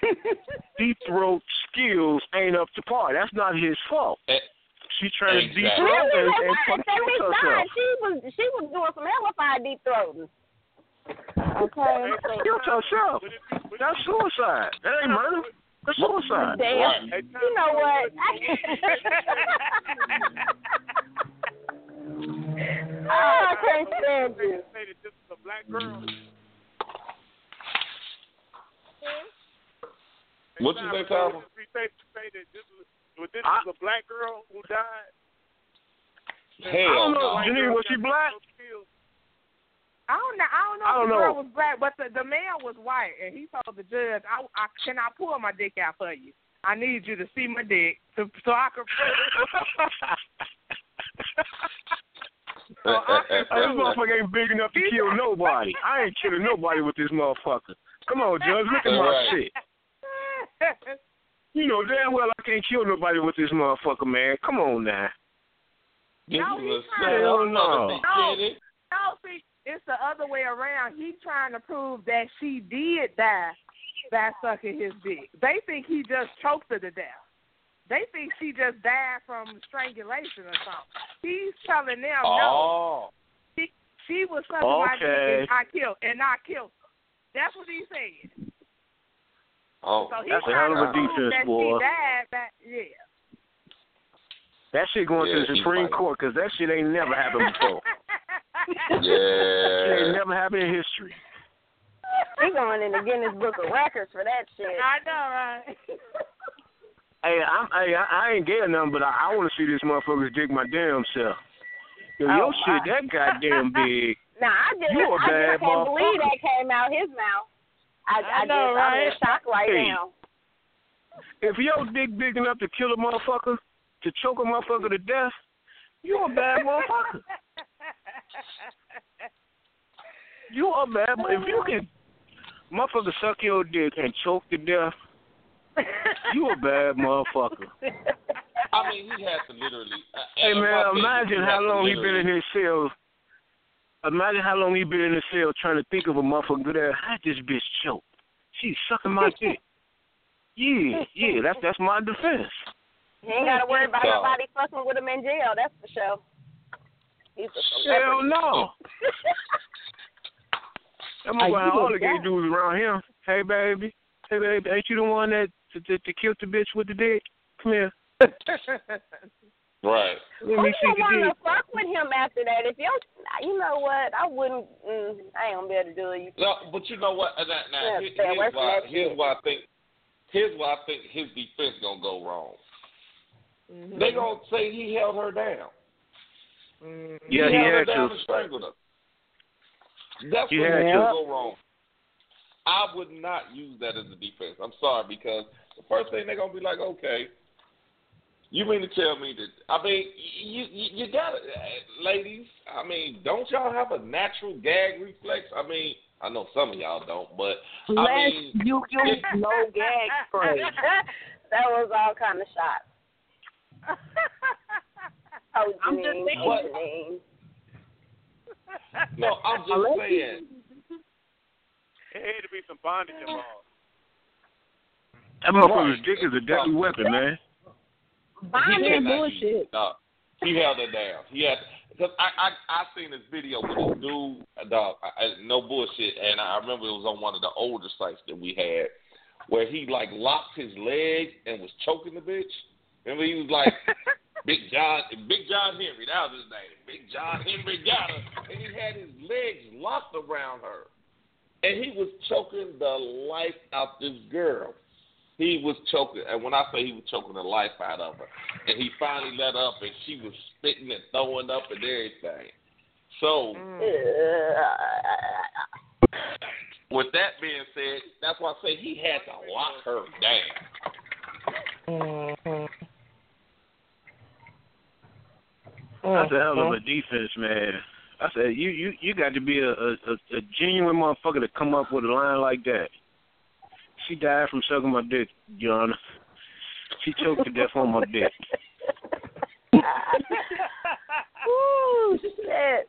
deep throat skills ain't up to par. That's not his fault. Eh, She trying to deep throat Really, and, they and fucking kill herself. She was she was doing some hellified deep throating. Okay. Killed herself. That's suicide. That ain't murder. That's suicide. Damn. Right. You know what? oh, I can't stand you. Say that this is a black girl. Hmm? What you say, Tom? We say, say that this is, well, this I- is a black girl who died. I don't know. no. Janine, was she black? I don't know. I don't know I if don't the girl was black, but the, the man was white, and he told the judge, "I, I can I pull my dick out for you? I need you to see my dick to, so I can." so I can This motherfucker ain't big enough to kill nobody. I ain't killing nobody with this motherfucker. Come on, Judge, look at my Right. shit. You know damn well I can't kill nobody with this motherfucker, man. Come on now. This No, is he's a trying to- no. No. No, see, it's the other way around. He's trying to prove that she did die by sucking his dick. They think he just choked her to death. They think she just died from strangulation or something. He's telling them no. Oh. She, she was sucking my dick and I killed and I killed her. That's what he said. Oh. So That's a trying hell of a defense, boy. she yeah. That shit going Yeah, to the Supreme fighting. Court 'cause that shit ain't never happened before. It never happened in history. He going in the Guinness Book of Records for that shit. I know, right? Hey, I'm, hey, I, I ain't gay or nothing, but I, I want to see this motherfucker dig my damn self. Yo, Oh, your shit that goddamn big. Nah, I just You a I bad just can't believe that came out his mouth. I, I I, know, just, I'm in right? shock right Hey. now. If your dick big enough to kill a motherfucker, to choke a motherfucker to death, you a bad motherfucker. You a bad. mo- If you can, motherfucker suck your dick and choke to death, you a bad motherfucker. I mean, he has to literally. Uh, Hey man, imagine how long he been in his cell. Imagine how long he been in his cell trying to think of a motherfucker that had this bitch choked. She's sucking my dick. Yeah, yeah, that's that's my defense. He ain't got to worry about So- nobody fucking with him in jail. That's for sure. He's a Hell celebrity. no. I'm Are around you all a the gay guy? dudes around him. Hey baby, hey baby, ain't you the one that that, that, that killed the bitch with the dick? Come here. Right. Let Who me see would the want dick. to fuck with him after that? If you, you know what, I wouldn't. Mm, I ain't gonna be able to do it. You No, but you know what? And that, now, Yeah, here- stay away here's from why. Here's why I think. Here's why I think his defense gonna go wrong. Mhm. They gonna say he held her down. Mhm. Yeah, he held her had to. strangled her. That's He what had to. go wrong. I would not use that as a defense. I'm sorry because the first thing they're gonna be like, okay, you mean to tell me that? I mean, you you, you got to ladies. I mean, don't y'all have a natural gag reflex? I mean, I know some of y'all don't, but I Unless mean, you use no gag spray. that was all kind of shots. Oh, I'm just Janine, thinking- oh, Janine. no, I'm just saying. It had to be some bondage involved. That motherfucker's dick is a deadly weapon, man. He Bonding cannot use bullshit. it. No, he held it down. He had because I I I seen this video with this dude, dog. I, I, no bullshit, and I remember it was on one of the older sites that we had, where he like locked his leg and was choking the bitch. Remember he was like Big John, Big John Henry, that was his name. Big John Henry got her, and he had his legs locked around her, and he was choking the life out this girl. He was choking, and when I say he was choking the life out of her, and he finally let up, and she was spitting and throwing up and everything. So, with that being said, that's why I say he had to lock her down. Mhm. That's a hell of a Mhm. defense, man. I said you you you got to be a, a a a genuine motherfucker to come up with a line like that. She died from sucking my dick, John. She choked to death on my dick. Woo, shit.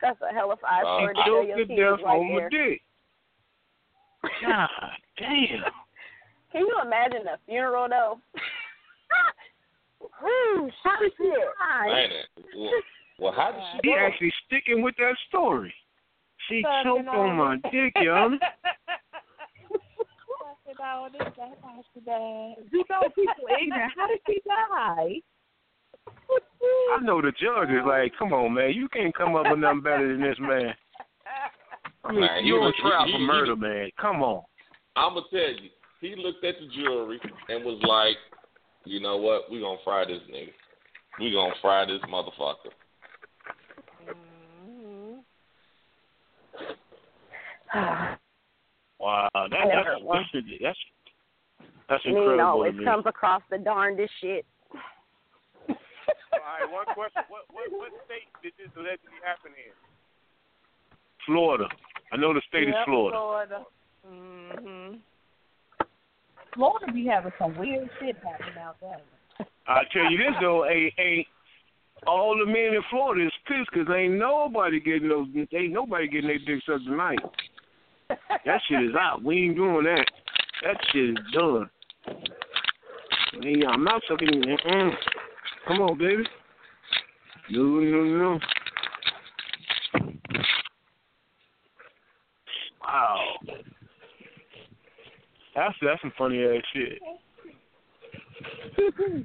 That's a hell of a Uh, story She choked to death right on my dick. God damn. Can you imagine a funeral though? Woo, How did she die? Well, well, how did she He go? actually sticking with that story. She Sucking choked on on my it. dick, young. You know people ignorant. How did she die? I know the judge is like, come on, man, you can't come up with nothing better than this, man. I mean, Man, you're on was- trial he- for he- murder, man. Come on. I'm gonna tell you, he looked at the jury and was like, "You know what? We gonna fry this nigga. We gonna fry this motherfucker." Wow, that, I that's, that's that's that's Janine incredible always to me. comes across the darndest shit. All right, one question. What what what state did this allegedly happen in? Florida. I know the state is Yep, Florida. Florida. Mhm. Florida be having some weird shit happening out there. I tell you this though, ain't ain't all the men in Florida is pissed because ain't nobody getting those, ain't nobody getting their dick sucked tonight. That shit is out. We ain't doing that. That shit is done. Hey, I'm not sucking. Mm-mm. Come on, baby. No, no, no. Wow. That's that's some funny ass shit.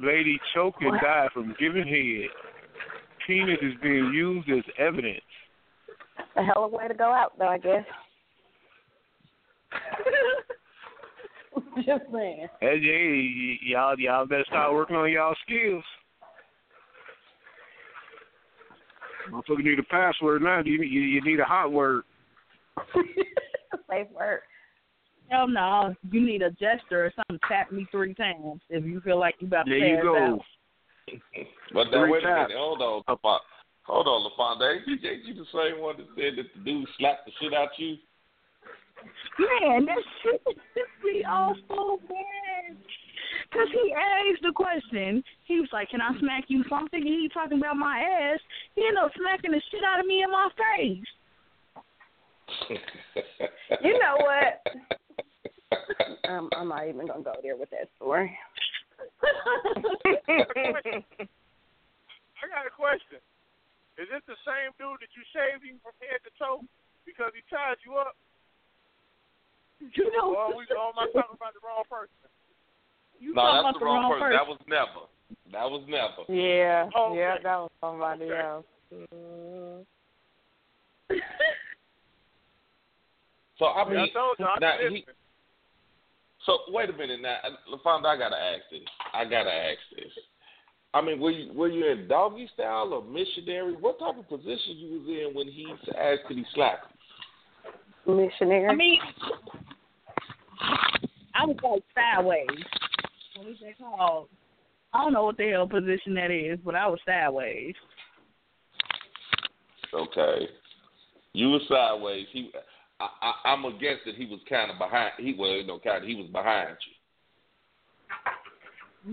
Lady choked and died from giving head. Penis is being used as evidence. A hell of a way to go out, though, I guess. Just saying. Hey, hey, y- y'all, y'all better start working on y'all skills. Motherfucker need a password now. You, you, you need a hot word. Safe word. Hell no. You need a gesture or something. Tap me three times if you feel like you about to There you go. out. But now Three wait a taps. minute, hold on, LaFon- hold on, LaFonda. Ain't you, ain't you the same one that said that the dude slapped the shit out you? Man, that shit just be awful, man. Because he asked the question. He was like, Can I smack you? So I'm thinking he talking about my ass. He ended up smacking the shit out of me in my face. You know what? Um, I'm not even gonna go there with that story. I got a question. Is this the same dude that you shaved him from head to toe because he tied you up? You know, Or we or am I talking about the wrong person? you no, that's the the wrong wrong person. That was never. That was never. Yeah, Oh, yeah, okay. that was somebody Okay. else. Mm. So I mean, I told you, I'm now he. Listening. So wait a minute now, LaFonda, I gotta ask this. I gotta ask this. I mean, were you were you in doggy style or missionary? What type of position you was in when he asked could he slap you? Missionary. I mean, I was like sideways. What is that called? I don't know what the hell position that is, but I was sideways. Okay. You were sideways. He, I, I, I'm gonna guess that he was kind of behind. He was you know, kind. of, He was behind you.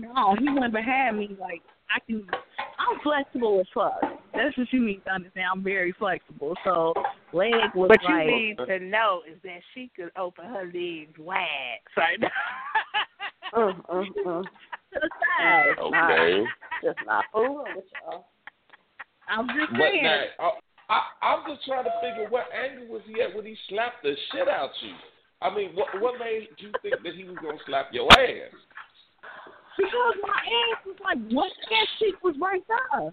No, he went behind me like I can. I'm flexible as fuck. That's what you need to understand. I'm very flexible. So leg was What you need to know is that she could open her legs wide. Right now. Mm, mm, mm. to the side. Okay. Just not fooling with y'all. I'm just But saying. now, I, I, I'm just trying to figure what angle was he at when he slapped the shit out you. I mean, what what made you think that he was gonna slap your ass? Because my ass was like, what? That shit was right there.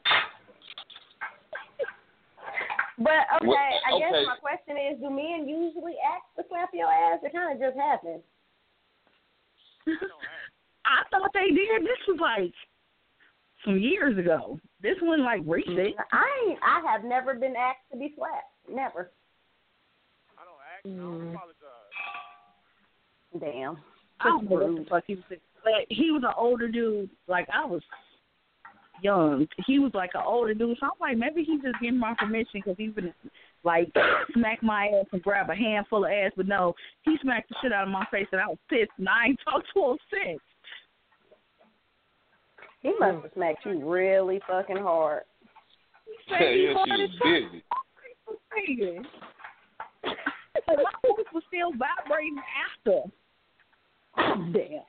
But okay, Well, I guess my question is: Do men usually ask to slap your ass? It kind of just happens. I thought they did. This was like some years ago. This one like recent. Mm-hmm. I ain't. I have never been asked to be slapped. Never. I don't act. I don't mm. apologize. Damn. I don't know what the fuck he was saying. But he was an older dude. Like I was young. He was like an older dude. So I'm like, maybe he's just getting my permission because he's been like smack my ass and grab a handful of ass. But no, he smacked the shit out of my face and I was pissed and I ain't talked to him since. He mm. must have smacked you really fucking hard. Yeah, yeah, she was busy. My voice was still vibrating after. Damn.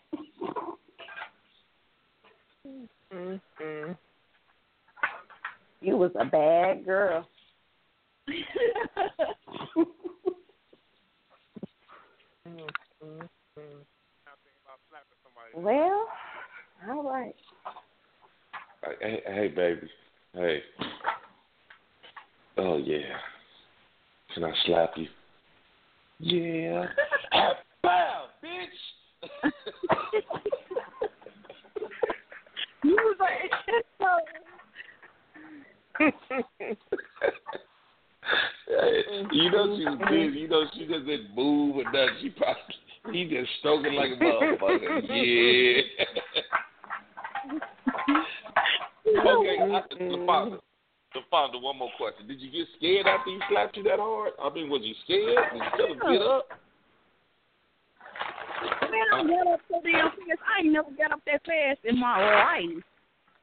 Mm-mm. You was a bad girl. well, all right. Hey, hey, baby. Hey. Oh yeah. Can I slap you? Yeah. Bow, bitch. you was like, you know she was mm-hmm. busy. You know she just didn't move or nothing. She probably he just stroking like a motherfucker. Yeah. Okay, I, the father. The father. One more question. Did you get scared after he slapped you that hard? I mean, was you scared? Did you tell him get up? Man, I got up so damn fast. I ain't never got up that fast in my life.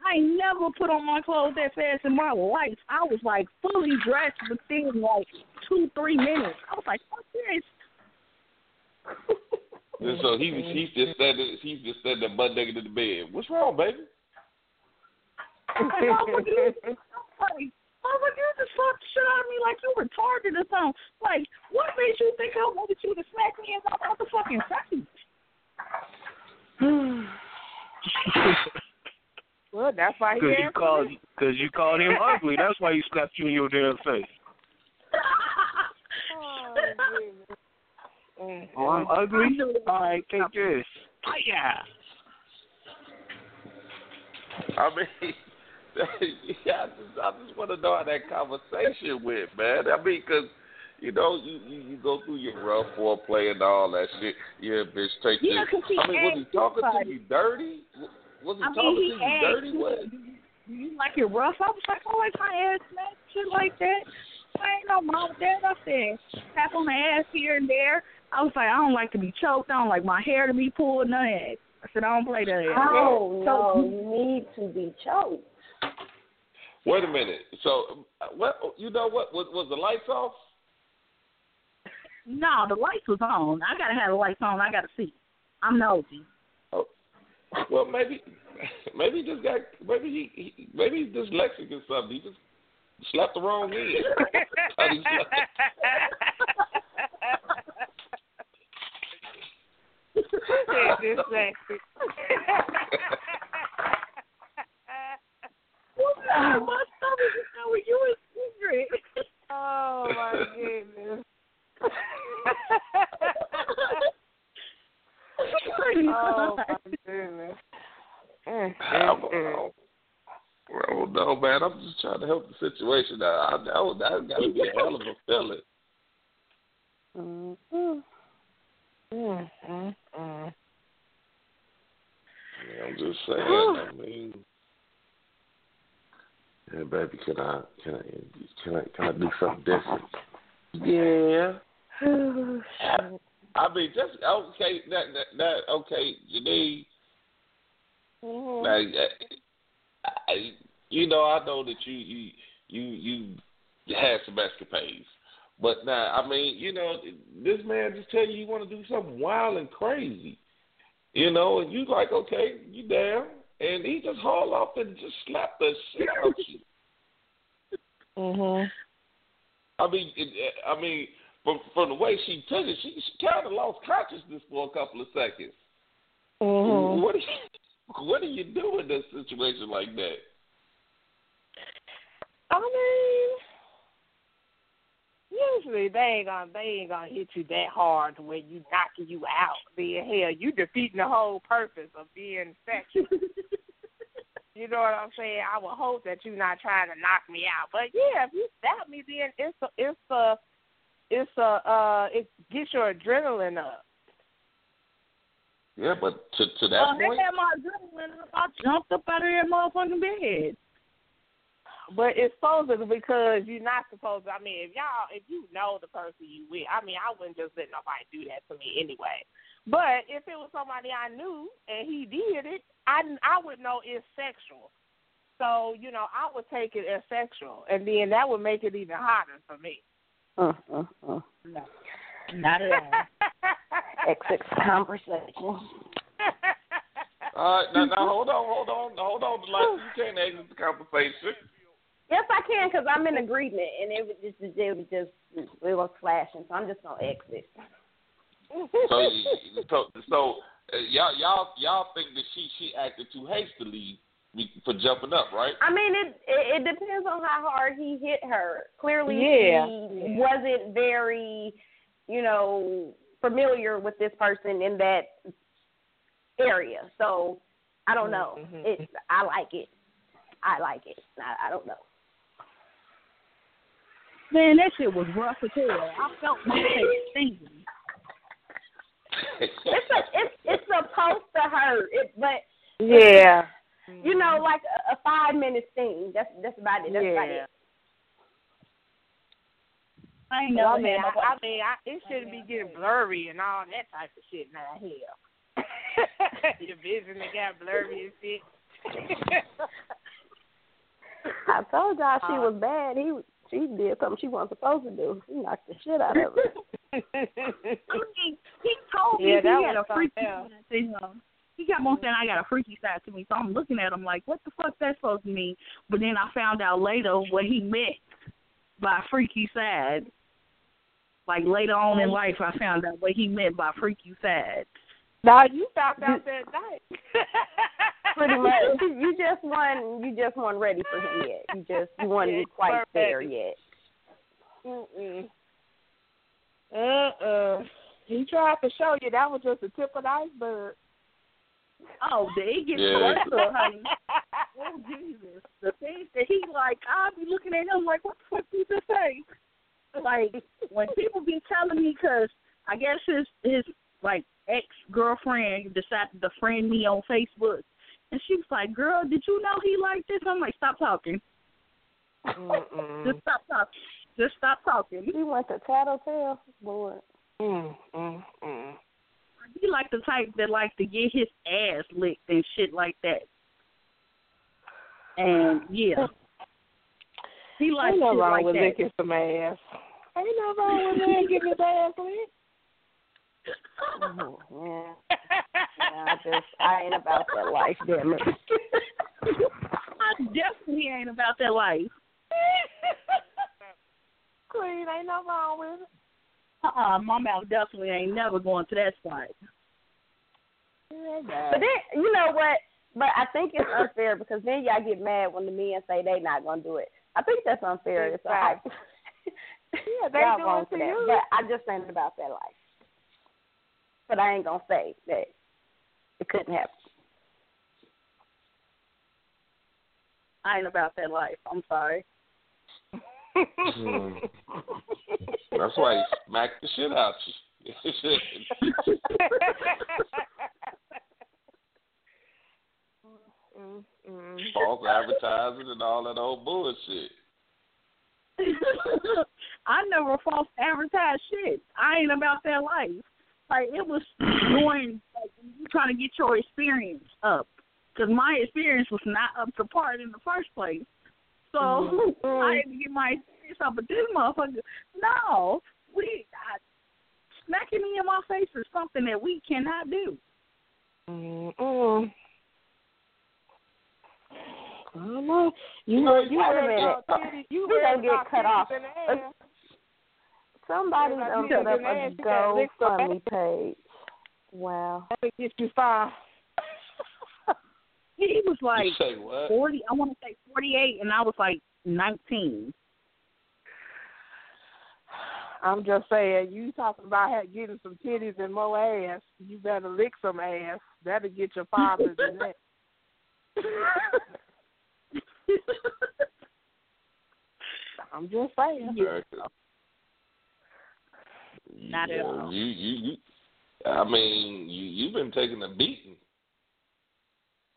I ain't never put on my clothes that fast in my life. I was like fully dressed within like two, three minutes. I was like, fuck this. And so he he's just standing he's just standing butt naked in the bed. What's wrong, baby? And I was like, you- I was like, I was you just fucked the shit out of me like you retarded or something. Like, what made you think I wanted you to smack me in my motherfucking face? well, that's why he Because you asked called, cause you called him ugly. That's why he slapped you in your damn face. Oh, I'm ugly. All right, take this. Oh, yeah. I mean, yeah, I just, I just want to know how that conversation went, man. I mean, because you know, you, you you go through your rough foreplay and all that shit. Yeah, bitch, take Yeah, this. 'cause he I mean, was he asked talking to somebody. you dirty? Was he I mean, talking he to you dirty? What? Do you like it rough? I was like, oh, I like my ass smacked, shit like that. I ain't no mom with that. I said, tap on the ass here and there. I was like, I don't like to be choked. I don't like my hair to be pulled. None of that. I said, I don't play that. Oh So- no, you need to be choked. Wait a minute. So, uh, what? You know what? Was, was the lights off? No, the lights was on. I gotta have the lights on. I gotta see. I'm nosy. Oh, well, maybe maybe he just got maybe he, he maybe he's dyslexic or something. He just slapped the wrong end. Thought he slapped- Yeah, dyslexic. My stomach is telling you a secret. Oh my goodness. oh my goodness. Mm, I mm, don't mm. know. I don't know, man. I'm just trying to help the situation. I, I know that's got to be a hell of a feeling. Mm, mm, mm, mm. Yeah, I'm just saying. I mean, yeah, baby, can I can I can I can I do something different? Yeah. I mean, just okay. That that, that okay, Janine. Mhm. Like, I, you know, I know that you you you you had some escapades, but now I mean, you know, this man just tell you you want to do something wild and crazy, you know, and you like, okay, you down, and he just haul off and just slapped the shit out you. Mhm. I mean, it, I mean, from from the way she took it, she she kind of lost consciousness for a couple of seconds. Mhm. What do you what do you do in a situation like that? I mean, usually they ain't gonna they ain't gonna hit you that hard to where you knocking you out. Then hell, you defeating the whole purpose of being sexual. you know what I'm saying? I would hope that you're not trying to knock me out. But yeah, if you stab me, then it's a it's a it's a uh it gets your adrenaline up. Yeah, but to to that Oh, they point, had my adrenaline up. I jumped up out of that motherfucking bed. But it's supposed to because you're not supposed to. I mean, if y'all, if you know the person you with, I mean, I wouldn't just let nobody do that to me anyway. But if it was somebody I knew and he did it, I I would know it's sexual. So you know, I would take it as sexual, and then that would make it even hotter for me. Uh, uh, uh. No, not at all. Exit conversation. all right, now, now hold on, hold on, hold on, like you can't exit the conversation. Yes, I can because I'm in agreement, and it was just it was just it was flashing, so I'm just gonna exit. So, so, so uh, y'all, y'all, y'all think that she she acted too hastily for jumping up, right? I mean, it, it it depends on how hard he hit her. Clearly, Yeah. he wasn't very, you know, familiar with this person in that area. So I don't know. Mhm. It I like it. I like it. I, I don't know. Man, that shit was rough as hell. I felt my face stinging. It's a it's it's supposed to hurt. It, but Yeah. you know, like a, a five minute thing. That's that's about it. That's about it. I ain't Well, never I mean, had I, I mean, I, it shouldn't be getting blurry and all that type of shit now. Hell, your vision that got blurry and shit. I told y'all she Uh, was bad. He she did something she wasn't supposed to do. She knocked the shit out of her. he, he told me Yeah, he had a freaky something side to him. He kept on saying I got a freaky side to me, so I'm looking at him like, what the fuck that supposed to mean? But then I found out later what he meant by freaky side. Like later on in life, I found out what he meant by freaky side. now you found out that night. Pretty much. You just weren't you just weren't ready for him yet. You just you weren't Yeah, quite weren't there yet. Mm-mm. Uh-uh. He tried to show you that was just the tip of the iceberg. Oh, they it get Yeah. closer, honey? Oh Jesus! The things that he like, I'll be looking at him like, what the fuck did you just say? Like when people be telling me, cause I guess his his like ex girlfriend decided to friend me on Facebook, and she was like, "Girl, did you know he liked this?" I'm like, "Stop talking. Just stop talking. Just stop talking." He went to Tattletale. Lord. Mm, mm, mm. He like the type that like to get his ass licked and shit like that. And yeah, he likes Ain't no shit wrong like with that. licking some ass. Ain't no wrong with man getting his ass licked. Oh, yeah. yeah, I just I ain't about that life, damn it. I definitely ain't about that life. Queen, ain't nothing wrong with it. Uh-uh, my mouth definitely ain't never going to that spot. But then you know what? But I think it's unfair because then y'all get mad when the men say they not gonna do it. I think that's unfair. It's Right. like Yeah, they y'all do it to that. you. But I just ain't about that life. But I ain't gonna say that it couldn't happen. I ain't about that life. I'm sorry. Hmm. That's why he smacked the shit out you. False advertising and all that old bullshit. I never false advertise shit. I ain't about that life. Like it was going like you trying to get your experience up, because my experience was not up to par in the first place. So mm-hmm. I had to get my experience up. But this motherfucker, no, we I, smacking me in my face is something that we cannot do. Mm-mm. I don't know. You know, you Wait a ready minute. to titties- you We ready gonna to get knock cut titties off. In the air. Somebody Like done you up been a asked, you lick some GoFundMe page. Wow. Let me get you five. He was like say what? forty. I want to say forty-eight, and I was like nineteen. I'm just saying, you talking about ha- getting some titties and more ass. You better lick some ass. That'll get your father the next. I'm just saying. Exactly. Not at all. You, you, you. I mean, you, you've been taking a beating.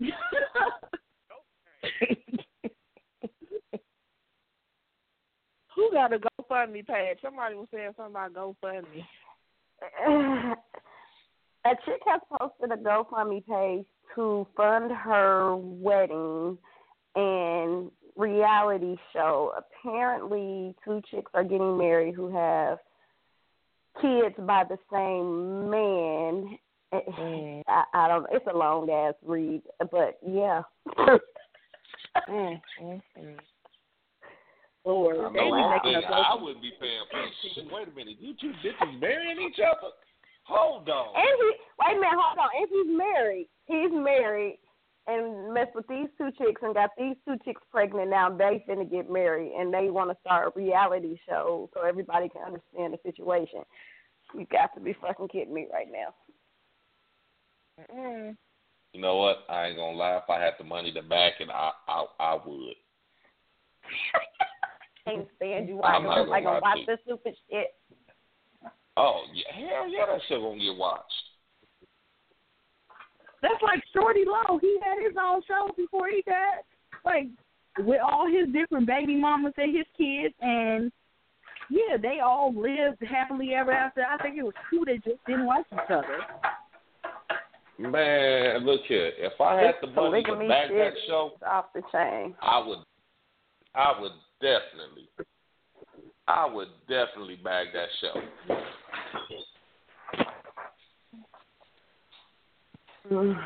Who got a GoFundMe page? Somebody was saying something about GoFundMe. a chick has posted a GoFundMe page to fund her wedding and reality show. Apparently, two chicks are getting married who have kids by the same man. I, I don't. Know. It's a long ass read, but yeah. Mm, mm, mm. Lord, I they know be one making thing a I GoFundMe. would be paying for. Shit, wait a minute, you two bitches marrying each other? Hold on. And he wait a minute, hold on. And he's married. He's married and messed with these two chicks and got these two chicks pregnant. Now they finna get married and they want to start a reality show so everybody can understand the situation. You got to be fucking kidding me right now. Mm. You know what? I ain't gonna lie. If I had the money to back it, I I, I would. Can't stand you I'm watching. not I'm like gonna gonna watch this stupid shit. Oh yeah, hell yeah, that shit gonna get watched. That's like Shawty Lo. He had his own show before he got like with all his different baby mamas and his kids, and yeah, they all lived happily ever after. I think it was two that just didn't like each other. Man, look here. If I had the This money to polygamy back that show, off the chain. I would. I would definitely. I would definitely bag that show.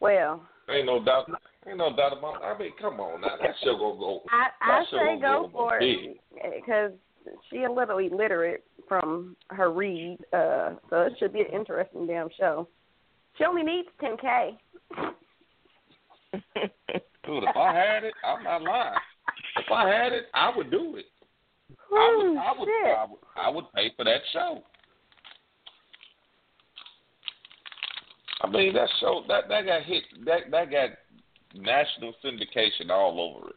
Well, Ain't no doubt. Ain't no doubt about. It. I mean, come on now. That show gonna go. I I say gonna go for it because she a little illiterate from her read, uh, so it should be an interesting damn show. She only needs 10k. Dude, if I had it, I'm not lying. If I had it, I would do it. I would. I would. shit. I would, I would pay for that show. I mean, that show that that got hit. That that got national syndication all over it.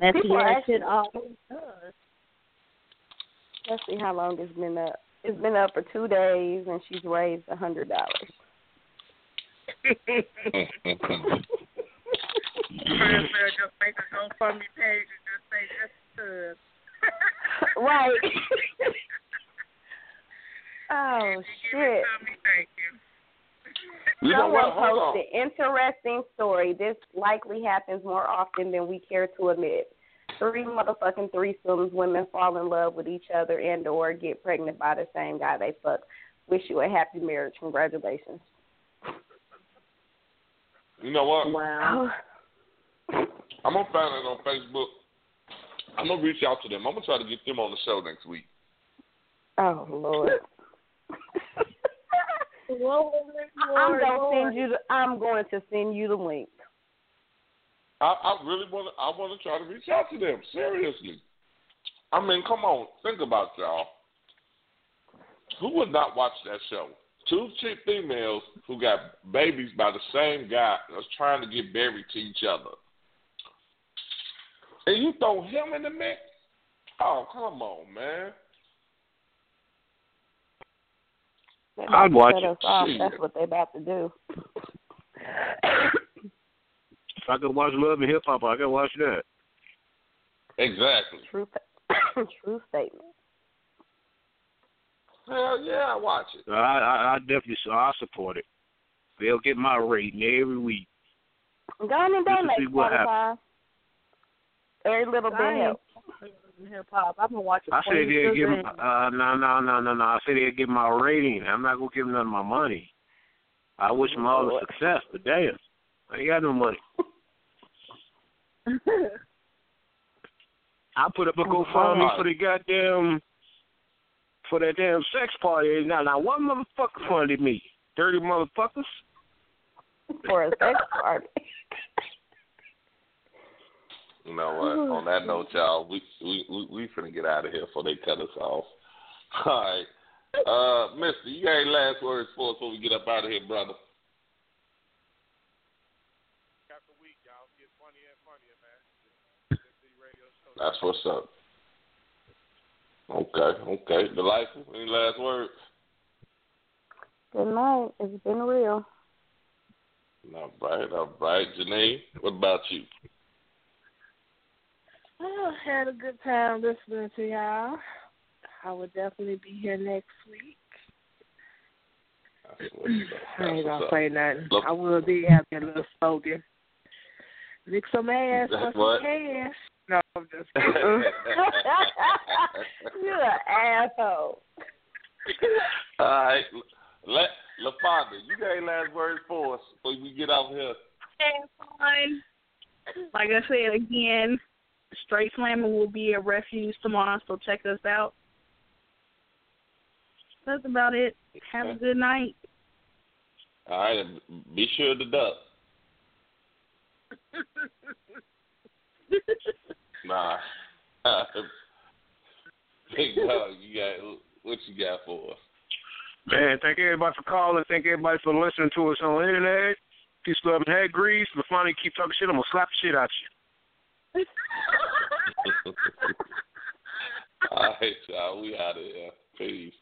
Messy People ass actually- shit always does. Let's see how long it's been up. It's been up for two days, and she's raised a hundred dollars. just make a GoFundMe page and just say just because. right. oh shit. Thank you. You know Someone what? Hold on. posted interesting story. This likely happens more often than we care to admit. three motherfucking threesomes, women fall in love with each other and or get pregnant by the same guy they fuck. Wish you a happy marriage. Congratulations. You know what? Wow. I'm gonna find it on Facebook. I'm gonna reach out to them. I'm gonna try to get them on the show next week. Oh Lord. I'm gonna send you. The, I'm going to send you the link. I, I really want to. I want to try to reach out to them. Seriously. I mean, come on. Think about y'all. Who would not watch that show? Two chick females who got babies by the same guy that's trying to get married to each other. And you throw him in the mix? Oh, come on, man. They I'd watch cut it. us off. Um, that's what they about to do. If I could watch Love and Hip Hop, I could watch that. Exactly. True, true statement. Hell yeah, I watch it. I, I, I definitely, I support it. They'll get my rating every week. Go on and Just to donate, Spotify. Every little bit I ain't helps. hip hop. I've been watching. I said they'll give, Sugar uh, no, no, no, no, no. I said they'll give my rating. I'm not gonna give them none of my money. I wish them all the success, but damn, I ain't got no money. I put up a GoFundMe for the goddamn for that damn sex party. Now, now, one motherfucker funded me. Thirty motherfuckers. For a sex party. You know what? On that note, y'all, we we we, we finna get out of here before they cut us off. All right. Uh, Mister, you got any last words for us before we get up out of here, brother? After week, y'all get funnier and funnier, man. This is the radio show. That's what's up. Okay, okay. Delightful. Any last words? Good night. It's been real. All right, all right. Janine, what about you? Oh, had a good time listening to y'all. I will definitely be here next week. That's. I ain't gonna up. say nothing. Look- I will be having a little slogan. Lick some ass for some What? cash. No, I'm just kidding. You're an asshole. All right. Let LaFonda, you got any last words for us before we get out here? Have fun. Like I said again, Straight Slamming will be at Refuge tomorrow, so check us out. That's about it. Have a good night. All right, be sure to duck. Nah. Big dog, you got what you got for us? Man, thank everybody for calling. Thank everybody for listening to us on the internet. Peace, love, and head grease. But finally, keep talking shit. I'm gonna slap the shit out you. All right, y'all. We out of here. Peace.